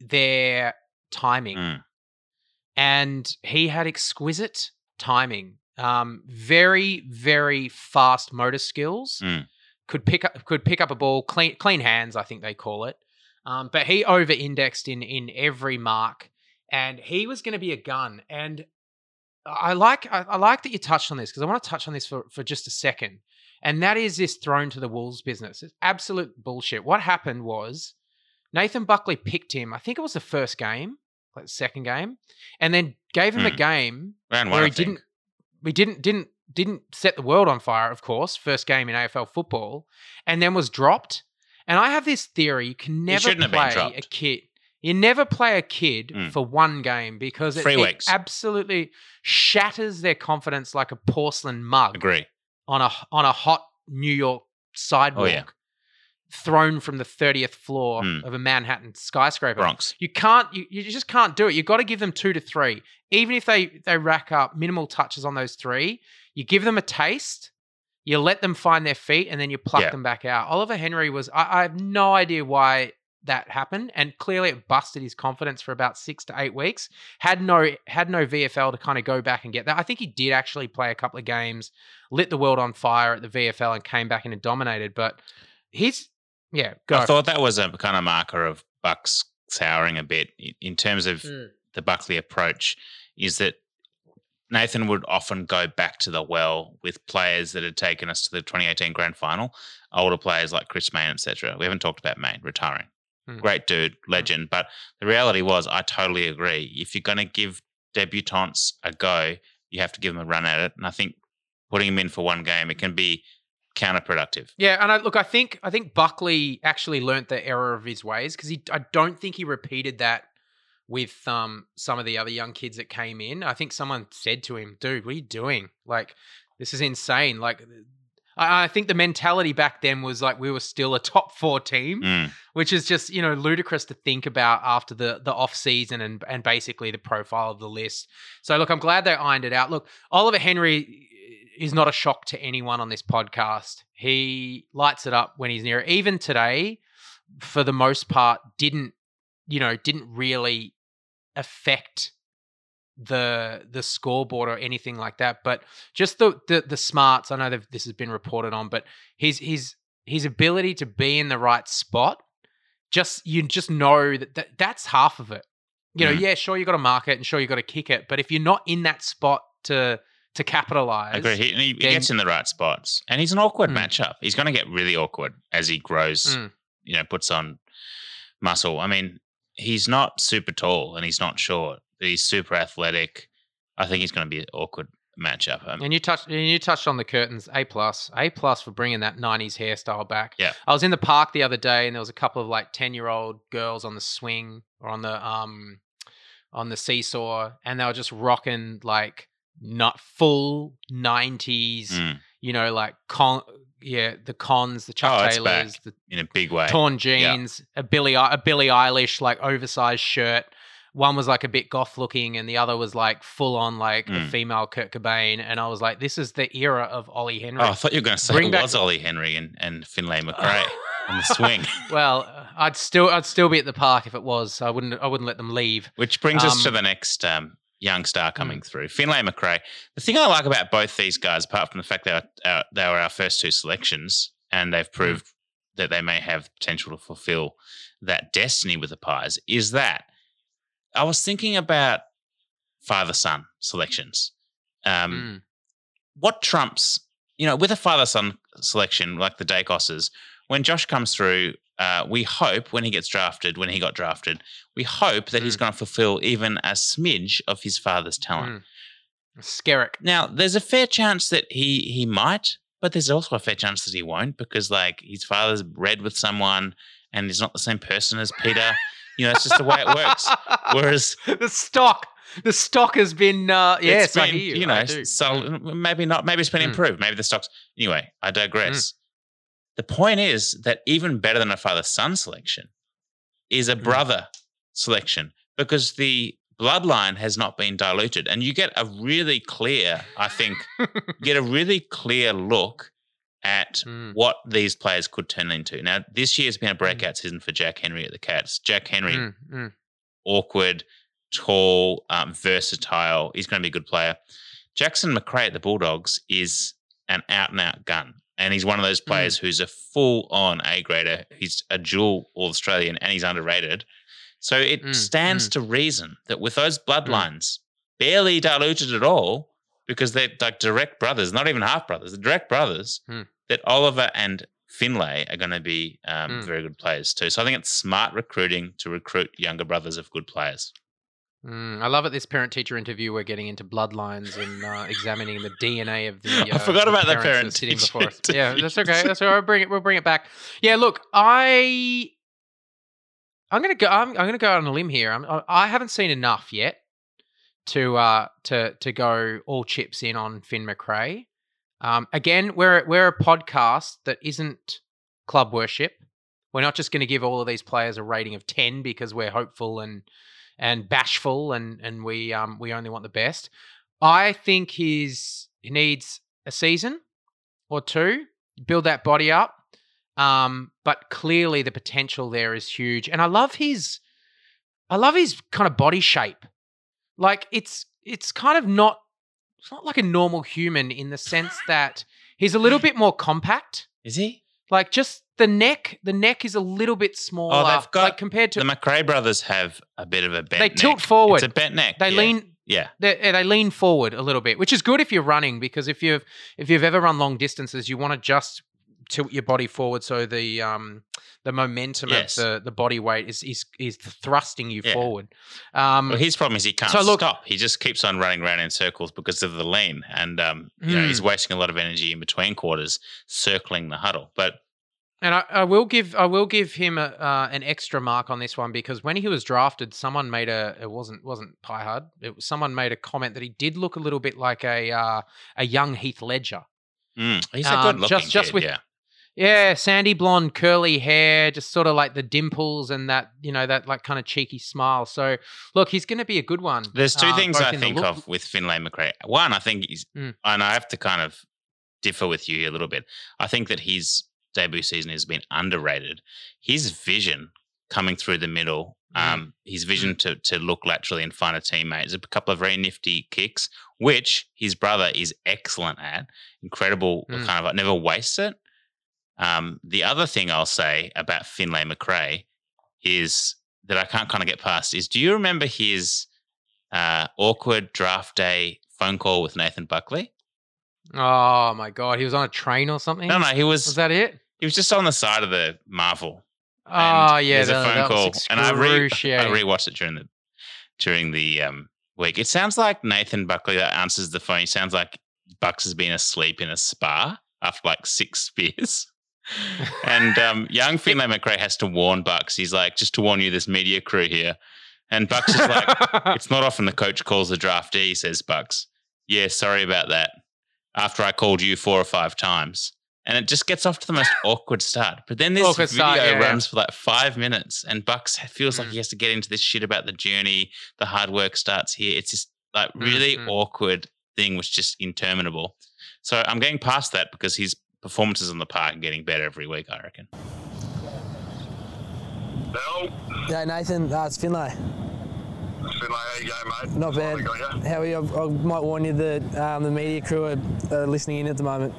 their timing. Mm. And he had exquisite timing. Um, very, very fast motor skills. Mm. Could pick up could pick up a ball, clean clean hands, I think they call it. Um, but he over indexed in in every mark, and he was going to be a gun. And I like I, I like that you touched on this because I want to touch on this for for just a second. And that is this thrown to the wolves business. It's absolute bullshit. What happened was Nathan Buckley picked him. I think it was the first game, like the second game, and then gave him a Hmm. game Round where one, he didn't. We didn't didn't didn't set the world on fire, of course. First game in AFL football, and then was dropped. And I have this theory: you can never shouldn't have been play a kid. You never play a kid Mm. for one game because it, it absolutely shatters their confidence like a porcelain mug Agree. on a on a hot New York sidewalk, Oh, yeah. Thrown from the thirtieth floor Mm. of a Manhattan skyscraper. Bronx. You can't. You, you just can't do it. You've got to give them two to three. Even if they they rack up minimal touches on those three, you give them a taste. You let them find their feet, and then you pluck Yeah. them back out. Oliver Henry was. I, I have no idea why that happened, and clearly it busted his confidence for about six to eight weeks. Had no had no VFL to kind of go back and get that. I think he did actually play a couple of games, lit the world on fire at the VFL, and came back and dominated. But he's yeah. Go. I thought that was a kind of marker of Bucks souring a bit in- terms of Mm. the Buckley approach. Is that Nathan would often go back to the well with players that had taken us to the 2018 grand final, older players like Chris Mayne, etc. We haven't talked about Mayne retiring. Mm. Great dude, legend. But the reality was, I totally agree. If you're going to give debutants a go, you have to give them a run at it. And I think putting them in for one game, it can be counterproductive. Yeah, and I, look, I think I think Buckley actually learnt the error of his ways because he, I don't think he repeated that with um some of the other young kids that came in. I think someone said to him, "Dude, what are you doing? Like, this is insane." Like, I, I think the mentality back then was like we were still a top four team, Mm. which is just you know ludicrous to think about after the the off season and and basically the profile of the list. So look, I'm glad they ironed it out. Look, Oliver Henry is not a shock to anyone on this podcast. He lights it up when he's near it. Even today, for the most part, didn't you know didn't really affect the the scoreboard or anything like that. But just the the, the smarts. I know that this has been reported on, but his his his ability to be in the right spot. Just you just know that, that that's half of it. You know, Mm. yeah, sure you got to mark it and sure you got to kick it, but if you're not in that spot to to capitalize, I agree. He, he, then- gets in the right spots, and he's an awkward Mm. matchup. He's going to get really awkward as he grows. Mm. You know, puts on muscle. I mean, he's not super tall and he's not short. But he's super athletic. I think he's going to be an awkward matchup. Um, And you touched and you touched on the curtains. A plus, A plus for bringing that '90s hairstyle back. Yeah. I was in the park the other day, and there was a couple of like ten year old girls on the swing or on the um on the seesaw, and they were just rocking like not full '90s. Mm. You know, like con yeah, the cons, the Chuck Oh, Taylors, the in a big way. torn Yeah. jeans, a Billy a Billie Eilish like oversized shirt. One was like a bit goth looking, and the other was like full on like a Mm. female Kurt Cobain. And I was like, this is the era of Ollie Henry. Oh, I thought you were going to say Bring it back- was Ollie Henry and, and Finlay Macrae on the swing. (laughs) well, I'd still I'd still be at the park if it was. I wouldn't I wouldn't let them leave. Which brings us to Um, the next um, young star coming through, Finlay Macrae. The thing I like about both these guys, apart from the fact that they, are, they were our first two selections and they've proved that they may have potential to fulfill that destiny with the Pies, is that I was thinking about father son selections. Um, Mm. What trumps, you know, with a father son selection like the Daicoses, when Josh comes through, uh, we hope when he gets drafted, when he got drafted, we hope that he's Mm. going to fulfill even a smidge of his father's talent. Mm. Skerrick. Now, there's a fair chance that he he might, But there's also a fair chance that he won't because, like, his father's bred with someone and he's not the same person as Peter. You know, it's just the way it works. (laughs) Whereas the stock, the stock has been, uh, yes, it's been, you. you know, so maybe not. Maybe it's been Mm. improved. Maybe the stocks. Anyway, I digress. The point is that even better than a father-son selection is a Mm. brother selection because the bloodline has not been diluted, and you get a really clear, I think, you get a (laughs) really clear look at Mm. what these players could turn into. Now, this year's been a breakout season for Jack Henry at the Cats. Jack Henry, Mm, mm. awkward, tall, um, versatile. He's going to be a good player. Jackson Macrae at the Bulldogs is an out and out gun. And he's one of those players who's a full on A grader. He's a dual All Australian and he's underrated. So it Mm, stands to reason that with those bloodlines barely diluted at all, because they're like direct brothers, not even half brothers, they're direct brothers, Hmm. that Oliver and Finlay are going to be um, Hmm. very good players too. So I think it's smart recruiting to recruit younger brothers of good players. Mm, I love it. This parent-teacher interview, we're getting into bloodlines and uh, examining the DNA of the. (laughs) I Uh, forgot about the parents that sitting before us. Yeah, that's okay. (laughs) That's all right. We'll bring it. We'll bring it back. Yeah, look, I. I'm gonna go. I'm, I'm gonna go on a limb here. I'm, I I haven't seen enough yet to uh to to go all chips in on Finn Macrae. Um, again, we're we're a podcast that isn't club worship. We're not just going to give all of these players a rating of ten because we're hopeful and and bashful and and we um we only want the best. I think he's he needs a season or two build that body up. Um, but clearly the potential there is huge, and I love his I love his kind of body shape. Like it's it's kind of not it's not like a normal human in the sense that he's a little bit more compact. Is he? Like just the neck, the neck is a little bit smaller. Oh, they've got like compared to the Macrae brothers have a bit of a bent. they neck. tilt forward. It's a bent neck. They yeah. lean Yeah. they, they lean forward a little bit, which is good if you're running because if you've if you've ever run long distances, you want to just tilt your body forward so the um the momentum Yes. of the, the body weight is is is thrusting you Yeah. forward. Um, Well, his problem is he can't so look- stop. He just keeps on running around in circles because of the lean, and um, you know he's Mm. wasting a lot of energy in between quarters circling the huddle. But And I, I will give I will give him a, uh, an extra mark on this one because when he was drafted, someone made a it wasn't wasn't Pie Hard. It was someone made a comment that he did look a little bit like a uh, a young Heath Ledger. mm, he's a Um, good looking just- just kid, with- yeah. Yeah, sandy blonde, curly hair, just sort of like the dimples and that you know that like kind of cheeky smile. So look, he's going to be a good one. There's two um, things I think of with Finlay Macrae. One, I think he's, Mm. and I have to kind of differ with you a little bit. I think that his debut season has been underrated. His vision coming through the middle, Mm. um, his vision to to look laterally and find a teammate, is a couple of very nifty kicks, which his brother is excellent at. Incredible, Mm. kind of never wastes it. Um, the other thing I'll say about Finlay Macrae is that I can't kind of get past is do you remember his uh, awkward draft day phone call with Nathan Buckley? Oh my god, he was on a train or something. No, no, he was Was that it? he was just on the side of the Marvel. Oh yeah, there's that, a phone call, and I re I rewatched it during the during the um, week. It sounds like Nathan Buckley that answers the phone. He sounds like Bucks has been asleep in a spa after like six (laughs) beers. And um, young Finlay Macrae has to warn Bucks. He's like, just to warn you, this media crew here. And Bucks is like, (laughs) it's not often the coach calls a draftee, says Bucks. Yeah, sorry about that. After I called you four or five times. And it just gets off to the most (gasps) awkward start. But then this Awkward video start, yeah, yeah. runs for like five minutes, and Bucks feels like he has to get into this shit about the journey. The hard work starts here. It's just like really Mhm. awkward thing, was just interminable. So I'm getting past that because his performances on the park are getting better every week. I reckon. Hello, Yeah, Nathan, uh, it's Finlay. Finlay, how you going, mate? Not bad. How are you? I, I might warn you that um, the media crew are uh, listening in at the moment.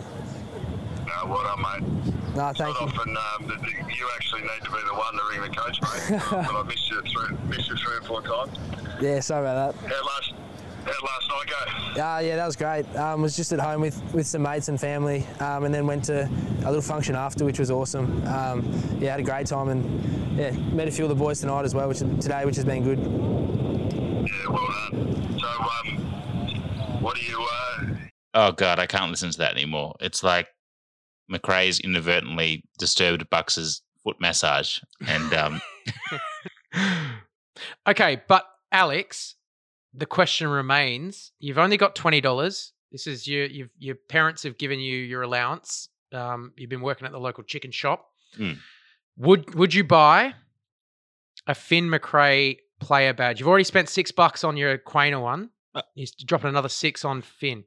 No, well done, mate. No, thank Not you. often um, that that you actually need to be the one to ring the coach, mate. (laughs) but I missed you three, missed you three or four times. Yeah, sorry about that. How last, how last night go? Uh, yeah, that was great. Um, was just at home with, with some mates and family, um, and then went to a little function after, which was awesome. Um, yeah, had a great time, and yeah, met a few of the boys tonight as well, which today, which has been good. Yeah, well done. So, um, what do you? Uh, Oh god, I can't listen to that anymore. It's like Macrae's inadvertently disturbed Bucks's foot massage, and um, (laughs) Okay, but Alex, the question remains: You've only got twenty dollars. This is your you've, your parents have given you your allowance. Um, you've been working at the local chicken shop. Hmm. Would would you buy a Finn Macrae player badge? You've already spent six bucks on your Quaynor one. Uh You're dropping another six on Finn.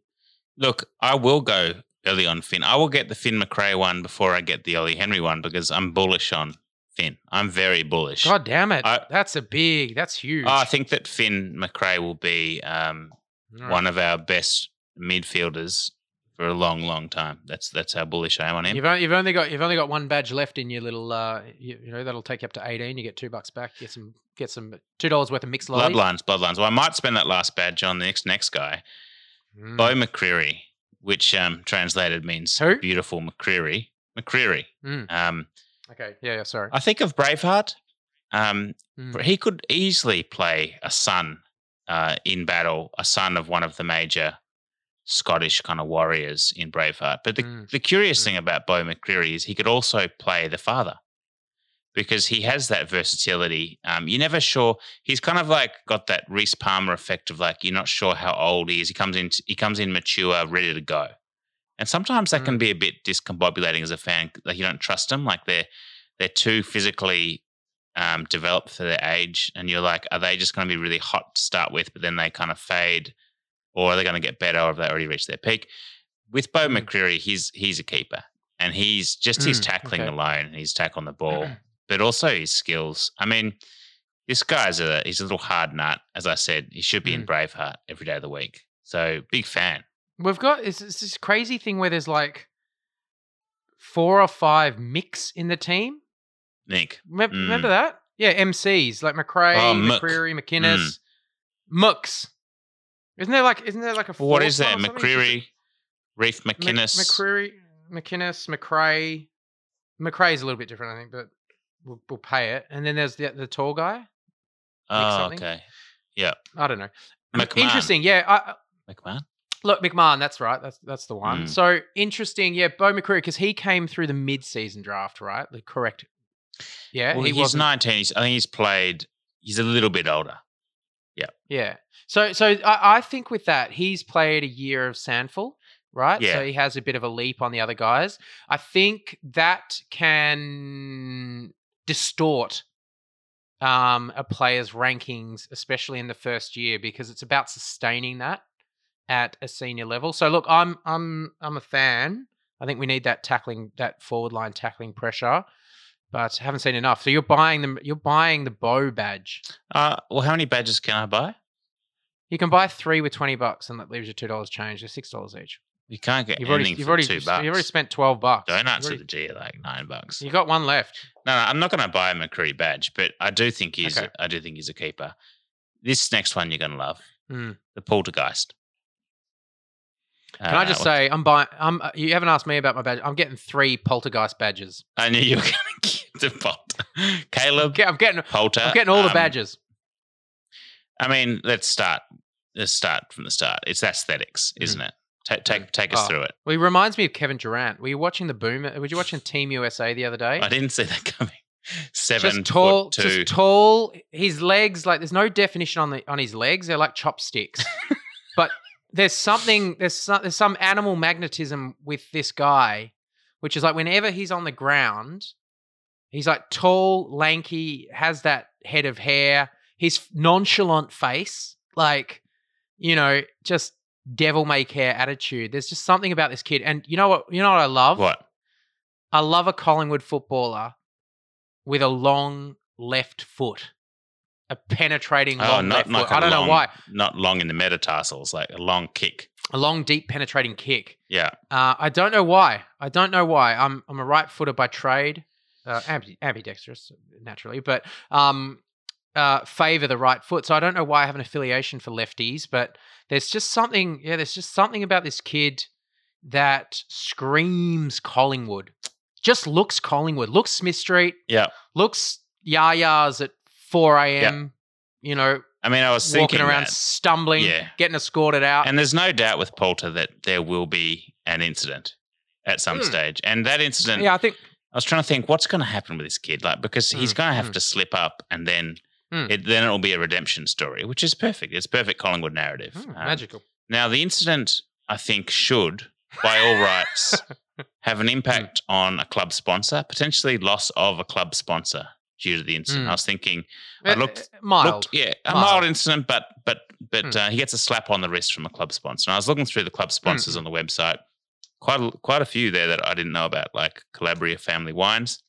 look, I will go early on Finn. I will get the Finn Macrae one before I get the Ollie Henry one because I'm bullish on Finn. I'm very bullish. God damn it! I- that's a big. That's huge. I think that Finn Macrae will be um, All one of our best midfielders for a long, long time. That's that's how bullish I am on him. You've only, you've only got you've only got one badge left in your little uh you, you know that'll take you up to eighteen. You get two bucks back. Get some get some two dollars worth of mixed. Bloodlines, bloodlines. Well, I might spend that last badge on the next next guy, Mm. Beau McCreery, which um, translated means Who? beautiful McCreery. McCreery. Mm. Um, Okay, yeah, yeah. Sorry. I think of Braveheart. Um, Mm. He could easily play a son uh, in battle, a son of one of the major Scottish kind of warriors in Braveheart. But the, Mm. the curious thing about Beau McCreery is he could also play the father because he has that versatility. Um, you're never sure. He's kind of like got that Reese Palmer effect of like you're not sure how old he is. He comes in. He comes in mature, ready to go. And sometimes that can be a bit discombobulating as a fan. Like you don't trust them. Like they're they're too physically um, developed for their age, and you're like, are they just going to be really hot to start with, but then they kind of fade, or are they going to get better, or have they already reached their peak? With Beau McCreery, he's he's a keeper, and he's just his Mm, tackling okay. alone, his tackle on the ball, but also his skills. I mean, this guy's a he's a little hard nut, as I said. He should be in Braveheart every day of the week. So big fan. We've got it's, it's this crazy thing where there's like four or five mix in the team. Nick, Remember, Mm. remember that? Yeah, MCs like Macrae, Oh. McCreery, McInnes, Mooks. Isn't there like isn't there like a what that? or something? McCreery, Reef Mc- McInnes. McCreery, McInnes, Macrae. Macrae's a little bit different, I think, but we'll, we'll pay it. And then there's the the tall guy. oh, okay. Yeah. I don't know. McMahon. Interesting, yeah. I, McMahon. Look, McMahon, that's right. That's that's the one. Mm. So interesting, yeah. Beau McCreery, because he came through the mid-season draft, right? The correct. Yeah, Well, he he's wasn't- 19. He's, I think he's played. He's a little bit older. Yeah. Yeah. So so I, I think with that, he's played a year of SANFL, right? Yeah. So he has a bit of a leap on the other guys. I think that can distort um, a player's rankings, especially in the first year, because it's about sustaining that at a senior level. So look, I'm I'm I'm a fan. I think we need that tackling, that forward line tackling pressure, but haven't seen enough. So you're buying them. You're buying the bow badge. Uh, well, how many badges can I buy? You can buy three with twenty bucks, and that leaves you two dollars change. They're six dollars each. You can't get You've already, you've for already, two you've already spent twelve bucks. Donuts at the G are like nine bucks. You got one left. No, no, I'm not going to buy a McCree badge, but I do think he's. Okay. I do think he's a keeper. This next one you're going to love, Mm. the Poltergeist. Can I Uh, just what- say, I'm buying. I'm. uh, You haven't asked me about my badge. I'm getting three poltergeist badges. I knew you were (laughs) going to (laughs) get the Polter. Caleb, I'm getting. Polter. I'm getting all the um, badges. I mean, let's start. Let's start from the start. It's aesthetics, isn't it? Take take take us Oh. through it. Well, he reminds me of Kevin Durant. Were you watching the Boom? Were you watching Team USA the other day? I didn't see that coming. (laughs) Seven just tall, two. just tall. His legs, like, there's no definition on the on his legs. They're like chopsticks. but there's something. There's some, there's some animal magnetism with this guy, which is like whenever he's on the ground, he's like tall, lanky, has that head of hair. His nonchalant face, like, you know, just devil may care attitude. There's just something about this kid. And you know what? You know what I love? What? I love a Collingwood footballer with a long left foot, a penetrating Oh, long not left like foot. I don't long, know why. Not long in the metatarsals, like a long kick. A long, deep, penetrating kick. Yeah. Uh, I don't know why. I don't know why. I'm I'm a right footer by trade, uh, ambidextrous naturally, but um, uh, favor the right foot. So I don't know why I have an affiliation for lefties, but there's just something. Yeah, there's just something about this kid that screams Collingwood. Just looks Collingwood. Looks Smith Street. Yeah. Looks Yah Yah's at 4 a.m. You know, I mean, I was walking thinking around, that. stumbling, Yeah. getting escorted out. And there's no doubt with Poulter that there will be an incident. at some Hmm. stage. And that incident, Yeah, I think I was trying to think what's going to happen with this kid, like because he's Mm, going to have mm. to slip up, and then Mm. it then it'll be a redemption story, which is perfect. It's perfect Collingwood narrative. Hmm, Um, magical. Now, the incident, I think, should, by all rights, (laughs) have an impact on a club sponsor, potentially loss of a club sponsor due to the incident. Mm. I was thinking, I Uh, looked, uh, mild. looked- yeah, a Mild. mild incident, but but but Mm. uh, he gets a slap on the wrist from a club sponsor. And I was looking through the club sponsors Mm. on the website, quite a, quite a few there that I didn't know about, like Calabria Family Wines.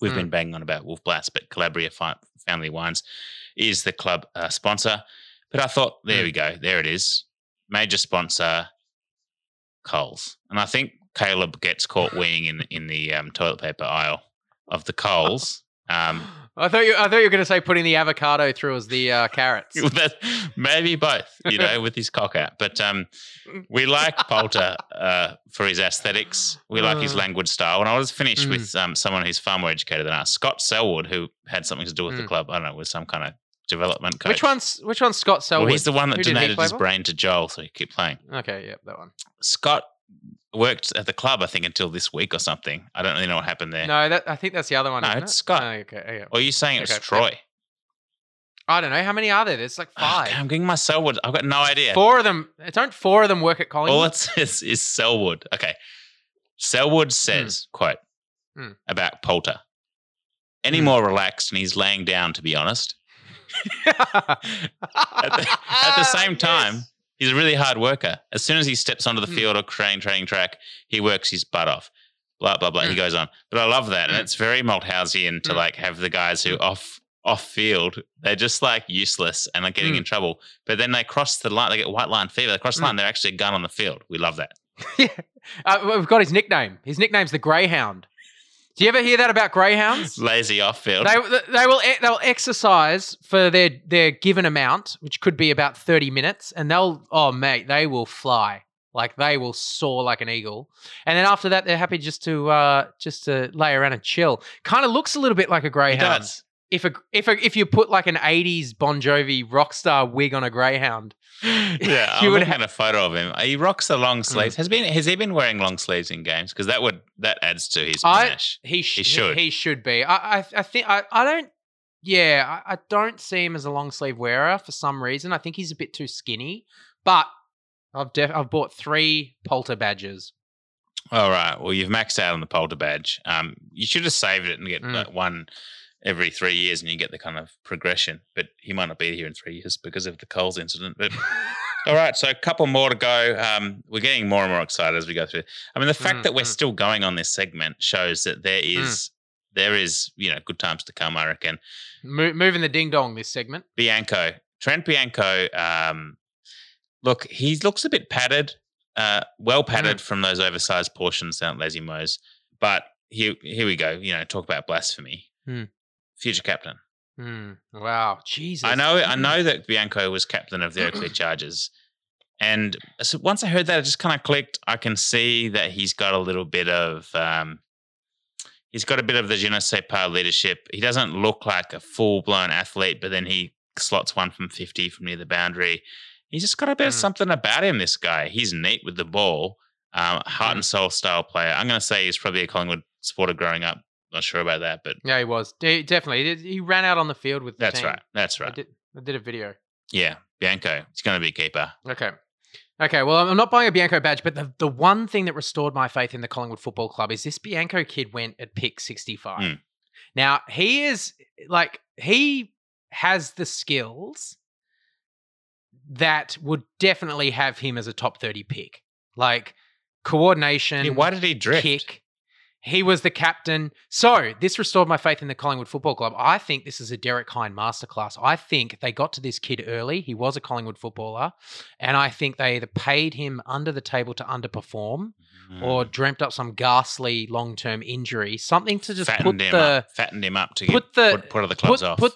We've Mm. been banging on about Wolf Blass, but Calabria Fi- Family Wines is the club uh, sponsor. But I thought, there Mm. we go, there it is, major sponsor, Coles, and I think Caleb gets caught weeing in in the um, toilet paper aisle of the Coles. Um, (gasps) I thought you. I thought you were going to say putting the avocado through as the uh, carrots. (laughs) maybe both, you know, with his cock out. But um, we like Poulter uh, for his aesthetics. We like his Uh. language style. And I was finished Mm. with um, someone who's far more educated than us, Scott Selwood, who had something to do with the Mm. club. I don't know, with some kind of development coach. Which one's which one's Scott Selwood? Well, he's the one that Who donated his for? brain to Joel, so he keep playing. Okay, yep, that one. Scott worked at the club, I think, until this week or something. I don't really know what happened there. No, that I think that's the other one. No, it's it? Scott. Oh, okay, yeah. Or are you saying it was Okay, Troy? I don't know how many are there. There's like five. I'm getting my Selwood. I've got no idea. Four of them. Don't four of them work at Collingwood? All it (laughs) says is Selwood. Okay. Selwood says, quote, Hmm. about Poulter. Any Hmm. more relaxed and he's laying down, to be honest. (laughs) (laughs) at, the, at the same time, he's a really hard worker. As soon as he steps onto the Hmm. field or training, training track, he works his butt off. Blah, blah, blah. He Hmm. goes on. But I love that. And Hmm. it's very Malthousian to Hmm. like have the guys who off off field, they're just like useless and like getting Hmm. in trouble. But then they cross the line, they get white line fever. They cross the line, they're actually a gun on the field. We love that. (laughs) yeah. Uh, we've got his nickname. His nickname's the Greyhound. Do you ever hear that about greyhounds? Lazy off field. They, they will they'll exercise for their their given amount, which could be about thirty minutes, and they'll oh mate, they will fly like they will soar like an eagle, and then after that they're happy just to uh just to lay around and chill. Kind of looks a little bit like a greyhound. does. If a if a, if you put like an '80s Bon Jovi rock star wig on a greyhound, (laughs) (laughs) Yeah, You I'm would looking ha- at a photo of him. He rocks the Mm. long sleeves. Has been has he been wearing long sleeves in games? Because that would that adds to his I panache. he, sh- He should. he should be. I I, I think I, I don't. Yeah, I, I don't see him as a long sleeve wearer for some reason. I think he's a bit too skinny. But I've def- I've bought three Polter badges. All right. Well, you've maxed out on the Polter badge. Um, you should have saved it and get Mm. one every three years, and you get the kind of progression. But he might not be here in three years because of the Coles incident. But (laughs) all right, so a couple more to go. Um, we're getting more and more excited as we go through. I mean, the fact Mm, that we're mm. still going on this segment shows that there is there is you know good times to come. I reckon. Mo- moving the ding dong this segment. Bianco, Trent Bianco. Um, look, he looks a bit padded, uh, well padded from those oversized portions down at Lazy Moe's. But here, here we go. You know, talk about blasphemy. Hmm. Future captain. Hmm. Wow, Jesus. I know. I know that Bianco was captain of the Oakleigh (clears throat) Chargers, and so once I heard that, it just kind of clicked. I can see that he's got a little bit of. Um, he's got a bit of the je ne sais pas leadership. He doesn't look like a full blown athlete, but then he slots one from fifty from near the boundary. He's just got a bit of Mm. something about him. This guy. He's neat with the ball. Um, heart Mm. and soul style player. I'm going to say he's probably a Collingwood supporter growing up. Not sure about that, but Yeah, he was De- definitely. He, he ran out on the field with. The that's team. right. That's I right. did. I did a video. Yeah, Bianco. It's going to be a keeper. Okay. Okay, well, I'm not buying a Bianco badge, but the, the one thing that restored my faith in the Collingwood Football Club is this Bianco kid went at pick 65. Mm. Now, he is like, he has the skills that would definitely have him as a top 30 pick. Like, coordination. Yeah, why did he drift? Kick. He was the captain. So this restored my faith in the Collingwood Football Club. I think this is a Derek Hine masterclass. I think they got to this kid early. He was a Collingwood footballer. And I think they either paid him under the table to underperform or Mm. dreamt up some ghastly long term injury. Something to just fattened put him the up, fattened him up to put get, the put, put other clubs put, off. Put,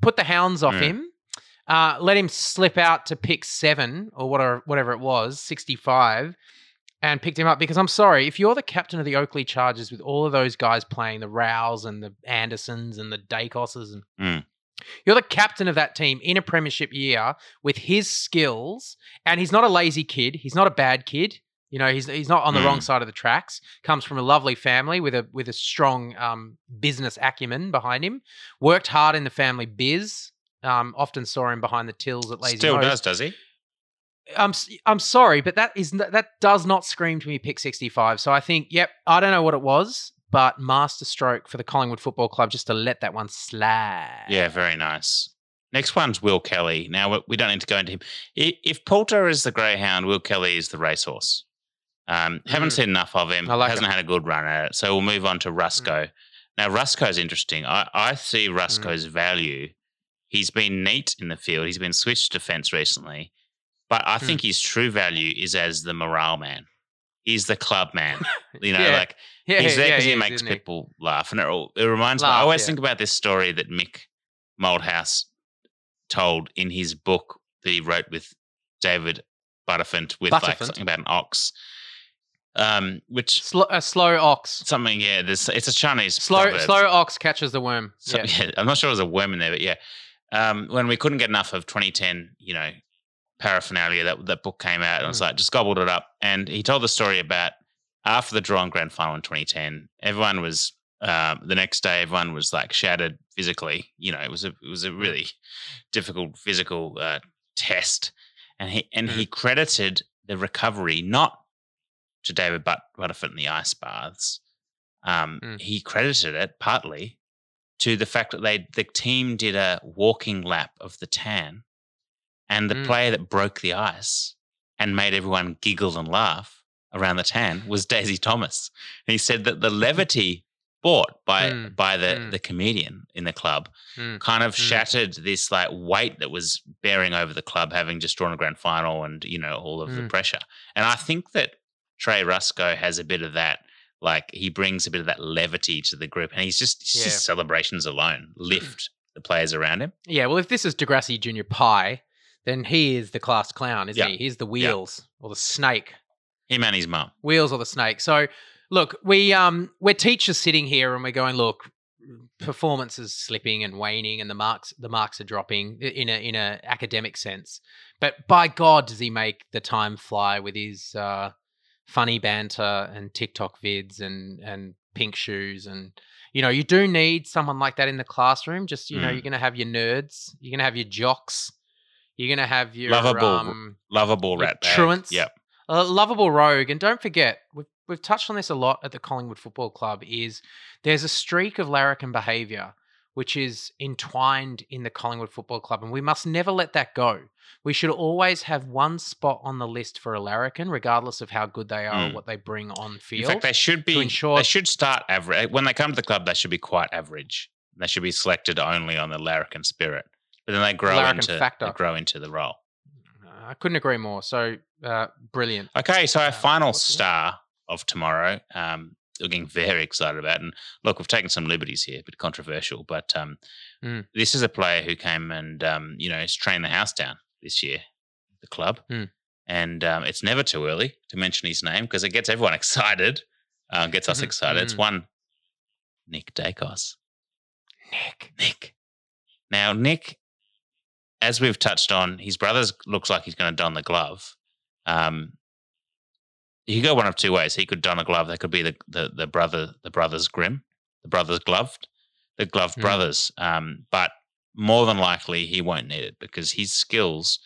put the hounds off Mm. him. Uh, let him slip out to pick seven or whatever, whatever it was, 65, and picked him up. Because I'm sorry, if you're the captain of the Oakleigh Chargers with all of those guys playing, the Rows and the Andersons and the Daicoses, and Mm. you're the captain of that team in a premiership year with his skills, and he's not a lazy kid. He's not a bad kid. You know, he's he's not on the wrong Mm. side of the tracks. Comes from a lovely family with a with a strong um, business acumen behind him. Worked hard in the family biz. Um, often saw him behind the tills at Lazy Still does, does he? I'm I'm sorry, but that is that does not scream to me pick 65. So I think, yep, I don't know what it was, but masterstroke for the Collingwood Football Club just to let that one slide. Yeah, very nice. Next one's Will Kelly. Now we- don't need to go into him. If Poulter is the greyhound, Will Kelly is the racehorse. Um, haven't Mm. seen enough of him. I like Hasn't him. had a good run at it. So we'll move on to Mm. Ruscoe. Now Ruscoe's interesting. I, I see Ruscoe's value. He's been neat in the field. He's been switched to defense recently, but I Mm. think his true value is as the morale man. He's the club man. (laughs) You know, Yeah. like Yeah, he's there yeah, because he he makes isn't he? people laugh, and it, all, it reminds me. I always yeah. think about this story that Mick Malthouse told in his book that he wrote with David Buttifant with like something about an ox. Um, which Sl- a slow ox. something, yeah. There's it's a Chinese Slow proverb. slow ox catches the worm. So- yeah. (laughs) yeah, I'm not sure it was a worm in there, but yeah. Um, when we couldn't get enough of 2010, you know, paraphernalia, that that book came out, and it was Mm. like just gobbled it up. And he told the story about after the draw and grand final in 2010, everyone was uh, the next day, everyone was like shattered physically. You know, it was a it was a really difficult physical uh, test, and he and he credited the recovery not to David But- Buttifant in the ice baths. Um, Mm. He credited it partly to the fact that they the team did a walking lap of the tan, and the Mm. player that broke the ice and made everyone giggle and laugh around the tan was (laughs) Daisy Thomas. And he said that the levity brought by Mm. by the Mm. the comedian in the club Mm. kind of Mm. shattered this like weight that was bearing over the club having just drawn a grand final and you know all of the Mm. pressure. And I think that Trey Ruscoe has a bit of that. Like he brings a bit of that levity to the group, and he's just, it's Yeah. just celebrations alone lift the players around him. Yeah, well, if this is Degrassi Junior Pie, then he is the class clown, isn't Yeah. he? He's the wheels or the snake. Him and his mum. Wheels or the snake. So, look, we um we're teachers sitting here and we're going, look, performance is slipping and waning, and the marks the marks are dropping in a in a academic sense. But by God, does he make the time fly with his uh, funny banter and TikTok vids and and pink shoes and you know you do need someone like that in the classroom. Just you know Mm. you're gonna have your nerds, you're gonna have your jocks, you're gonna have your lovable, um, lovable rat truants. Yep. a lovable rogue. And don't forget, we've, we've touched on this a lot at the Collingwood Football Club, is there's a streak of larrikin behaviour which is entwined in the Collingwood Football Club, and we must never let that go. We should always have one spot on the list for a larrikin, regardless of how good they are Mm. or what they bring on field. In fact, they should be. ensure They should start average when they come to the club. They should be quite average. They should be selected only on the larrikin spirit, but then they grow Larrikin into factor. grow into the role. I couldn't agree more. So uh, brilliant. Okay, so our final star of tomorrow, um, we're getting very excited about. And look, we've taken some liberties here, a bit controversial, but um, Mm. this is a player who came and um, you know has trained the house down this year, the club, Mm. and um, it's never too early to mention his name because it gets everyone (laughs) excited, uh, gets us (laughs) excited. It's mm. one Nick Daicos. Nick. Nick. Now, Nick, as we've touched on, his brother looks like he's going to don the glove. Um, he could go one of two ways. He could don a glove. That could be the the, the brother the brothers Grimm, the brothers gloved, the gloved Mm. brothers. Um, but more than likely, he won't need it because his skills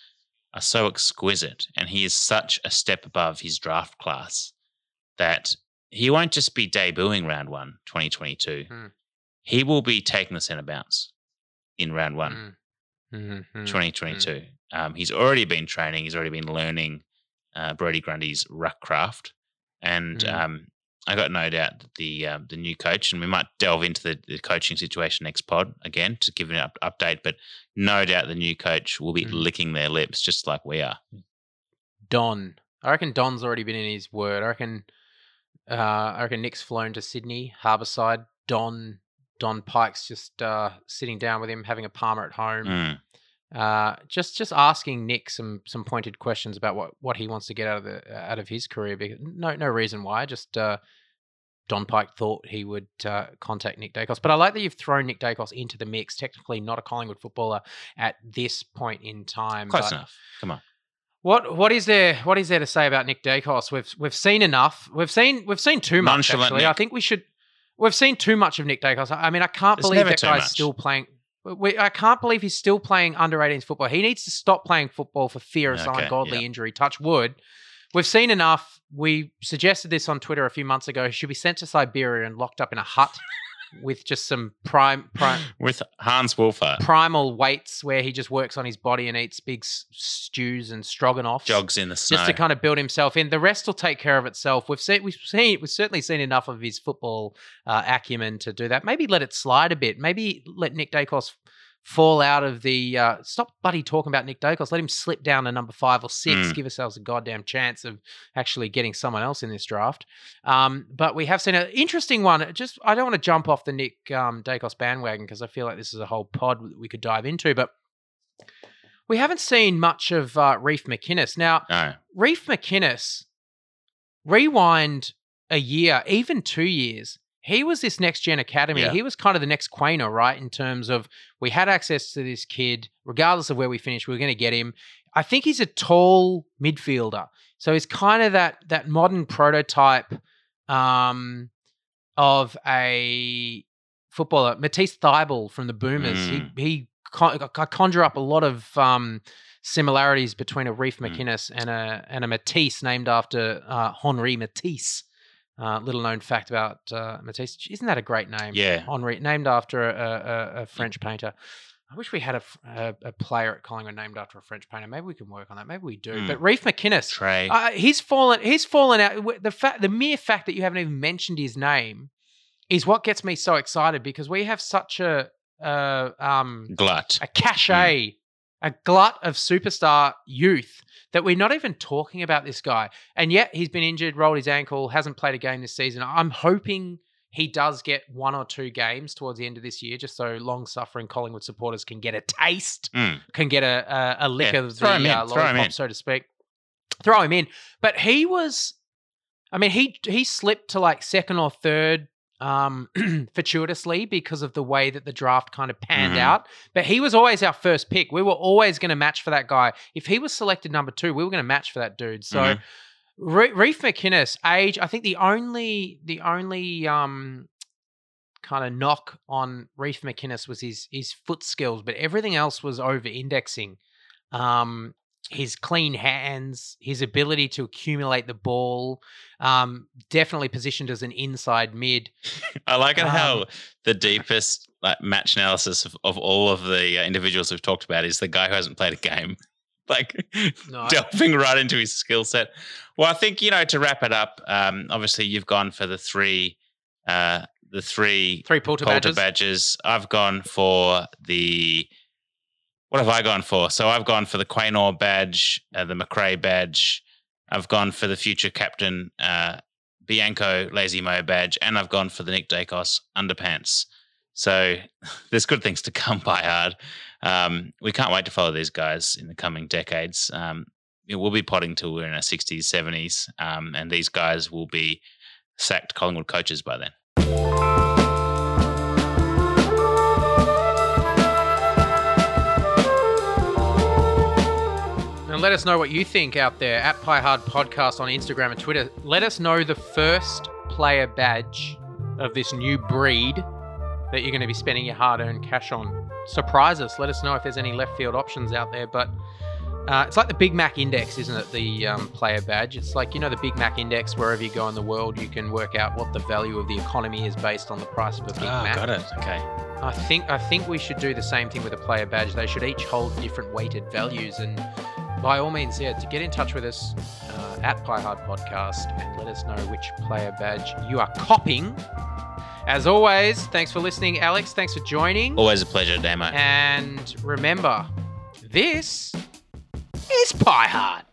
are so exquisite, and he is such a step above his draft class that he won't just be debuting round one, 2022. Mm. He will be taking the centre bounce in round one. Mhm, mhm, 2022. Um, he's already been training. He's already been learning uh, Brodie Grundy's ruck craft, and Mm. um, I got no doubt that the um, the new coach, and we might delve into the, the coaching situation next pod again to give an up, update. But no doubt the new coach will be Mm. licking their lips just like we are. Don. I reckon Don's already been in his word. I reckon. Uh, I reckon Nick's flown to Sydney, Harbourside. Don Don Pyke's just uh, sitting down with him, having a palmer at home. Mm. Uh, just just asking Nick some some pointed questions about what, what he wants to get out of the out of his career. Because no no reason why. Just uh, Don Pyke thought he would uh, contact Nick Daicos. But I like that you've thrown Nick Daicos into the mix. Technically not a Collingwood footballer at this point in time. Close but enough. Come on. What what is there what is there to say about Nick Daicos? We've we've seen enough. We've seen we've seen too much Nonchalant actually. I think we should we've seen too much of Nick Daicos. I mean, I can't There's believe that guy's much. still playing we, I can't believe he's still playing under 18s football. He needs to stop playing football for fear of some Okay, ungodly yeah. injury. Touch wood. We've seen enough. We suggested this on Twitter a few months ago. He should be sent to Siberia and locked up in a hut with just some prime, prime (laughs) With Hans Wolfer, primal weights where he just works on his body and eats big stews and stroganoffs. jogs in the snow. Just to kind of build himself in. The rest will take care of itself. We've seen, we've seen, we've certainly seen enough of his football uh, acumen to do that. Maybe let it slide a bit. Maybe let Nick Daicos fall out of the. Uh, stop, buddy, talking about Nick Daicos. Let him slip down to number five or six. Mm. Give ourselves a goddamn chance of actually getting someone else in this draft. Um, but we have seen an interesting one. Just I don't want to jump off the Nick um, Daicos bandwagon because I feel like this is a whole pod that we could dive into, but. We haven't seen much of uh, Reef McInnes. Now, no. Reef McInnes, rewind a year, even two years, he was this next gen academy. Yeah. He was kind of the next Quaynor, right? In terms of we had access to this kid, regardless of where we finished, we were going to get him. I think he's a tall midfielder. So he's kind of that that modern prototype um, of a footballer. Matisse Thybulle from the Boomers. Mm. He he con- I conjure up a lot of um, similarities between a Reef Mm. McInnes and a and a Matisse named after uh, Henri Matisse. Uh, little known fact about uh, Matisse. Isn't that a great name? Yeah. Henri, named after a, a, a French painter. I wish we had a player at Collingwood named after a French painter. Maybe we can work on that. Maybe we do. Mm. But Reef McInnes, Trey. uh, he's fallen. He's fallen out. The fact, the mere fact that you haven't even mentioned his name, is what gets me so excited because we have such a uh, um, Glut. a cachet, a glut of superstar youth that we're not even talking about this guy. And yet he's been injured, rolled his ankle, hasn't played a game this season. I'm hoping he does get one or two games towards the end of this year, just so long-suffering Collingwood supporters can get a taste, Mm. can get a a, a lick Yeah, of the throw him in, uh, lollipop, so to speak. Throw him in, but he was. I mean, he he slipped to like second or third um, (clears throat) fortuitously because of the way that the draft kind of panned Mhm. out. But he was always our first pick. We were always going to match for that guy. If he was selected number two, we were going to match for that dude. So. Mhm. Re- Reef McInnes, age. I think the only the only um kind of knock on Reef McInnes was his his foot skills, but everything else was over indexing. Um, his clean hands, his ability to accumulate the ball, um, definitely positioned as an inside mid. (laughs) I like it how Um, the deepest like match analysis of, of all of the uh, individuals we've talked about is the guy who hasn't played a game. (laughs) Like No. delving right into his skill set. Well, I think you know to wrap it up. Um, obviously, you've gone for the three, uh, the three Three Poulter Poulter badges. badges. I've gone for the. What have I gone for? So I've gone for the Quaynor badge, uh, the Macrae badge. I've gone for the future captain uh, Bianco Lazy Moe badge, and I've gone for the Nick Daicos underpants. So (laughs) there's good things to come (laughs) by hard. Um, we can't wait to follow these guys in the coming decades. Um, we'll be potting till we're in our 60s, 70s, um, and these guys will be sacked Collingwood coaches by then. And let us know what you think out there at Pie Hard Podcast on Instagram and Twitter. Let us know the first player badge of this new breed that you're going to be spending your hard earned cash on. Surprise us. Let us know if there's any left field options out there. But uh, it's like the Big Mac Index, isn't it? The um, player badge. It's like, you know, the Big Mac Index, wherever you go in the world, you can work out what the value of the economy is based on the price of a Big Ah, Mac. got it. Okay. I think I think we should do the same thing with a player badge. They should each hold different weighted values, and by all means, yeah, to get in touch with us uh, at Pie Hard Podcast and let us know which player badge you are copying. As always, thanks for listening, Alex. Thanks for joining. Always a pleasure, Damo. And remember, this is Pie Hard.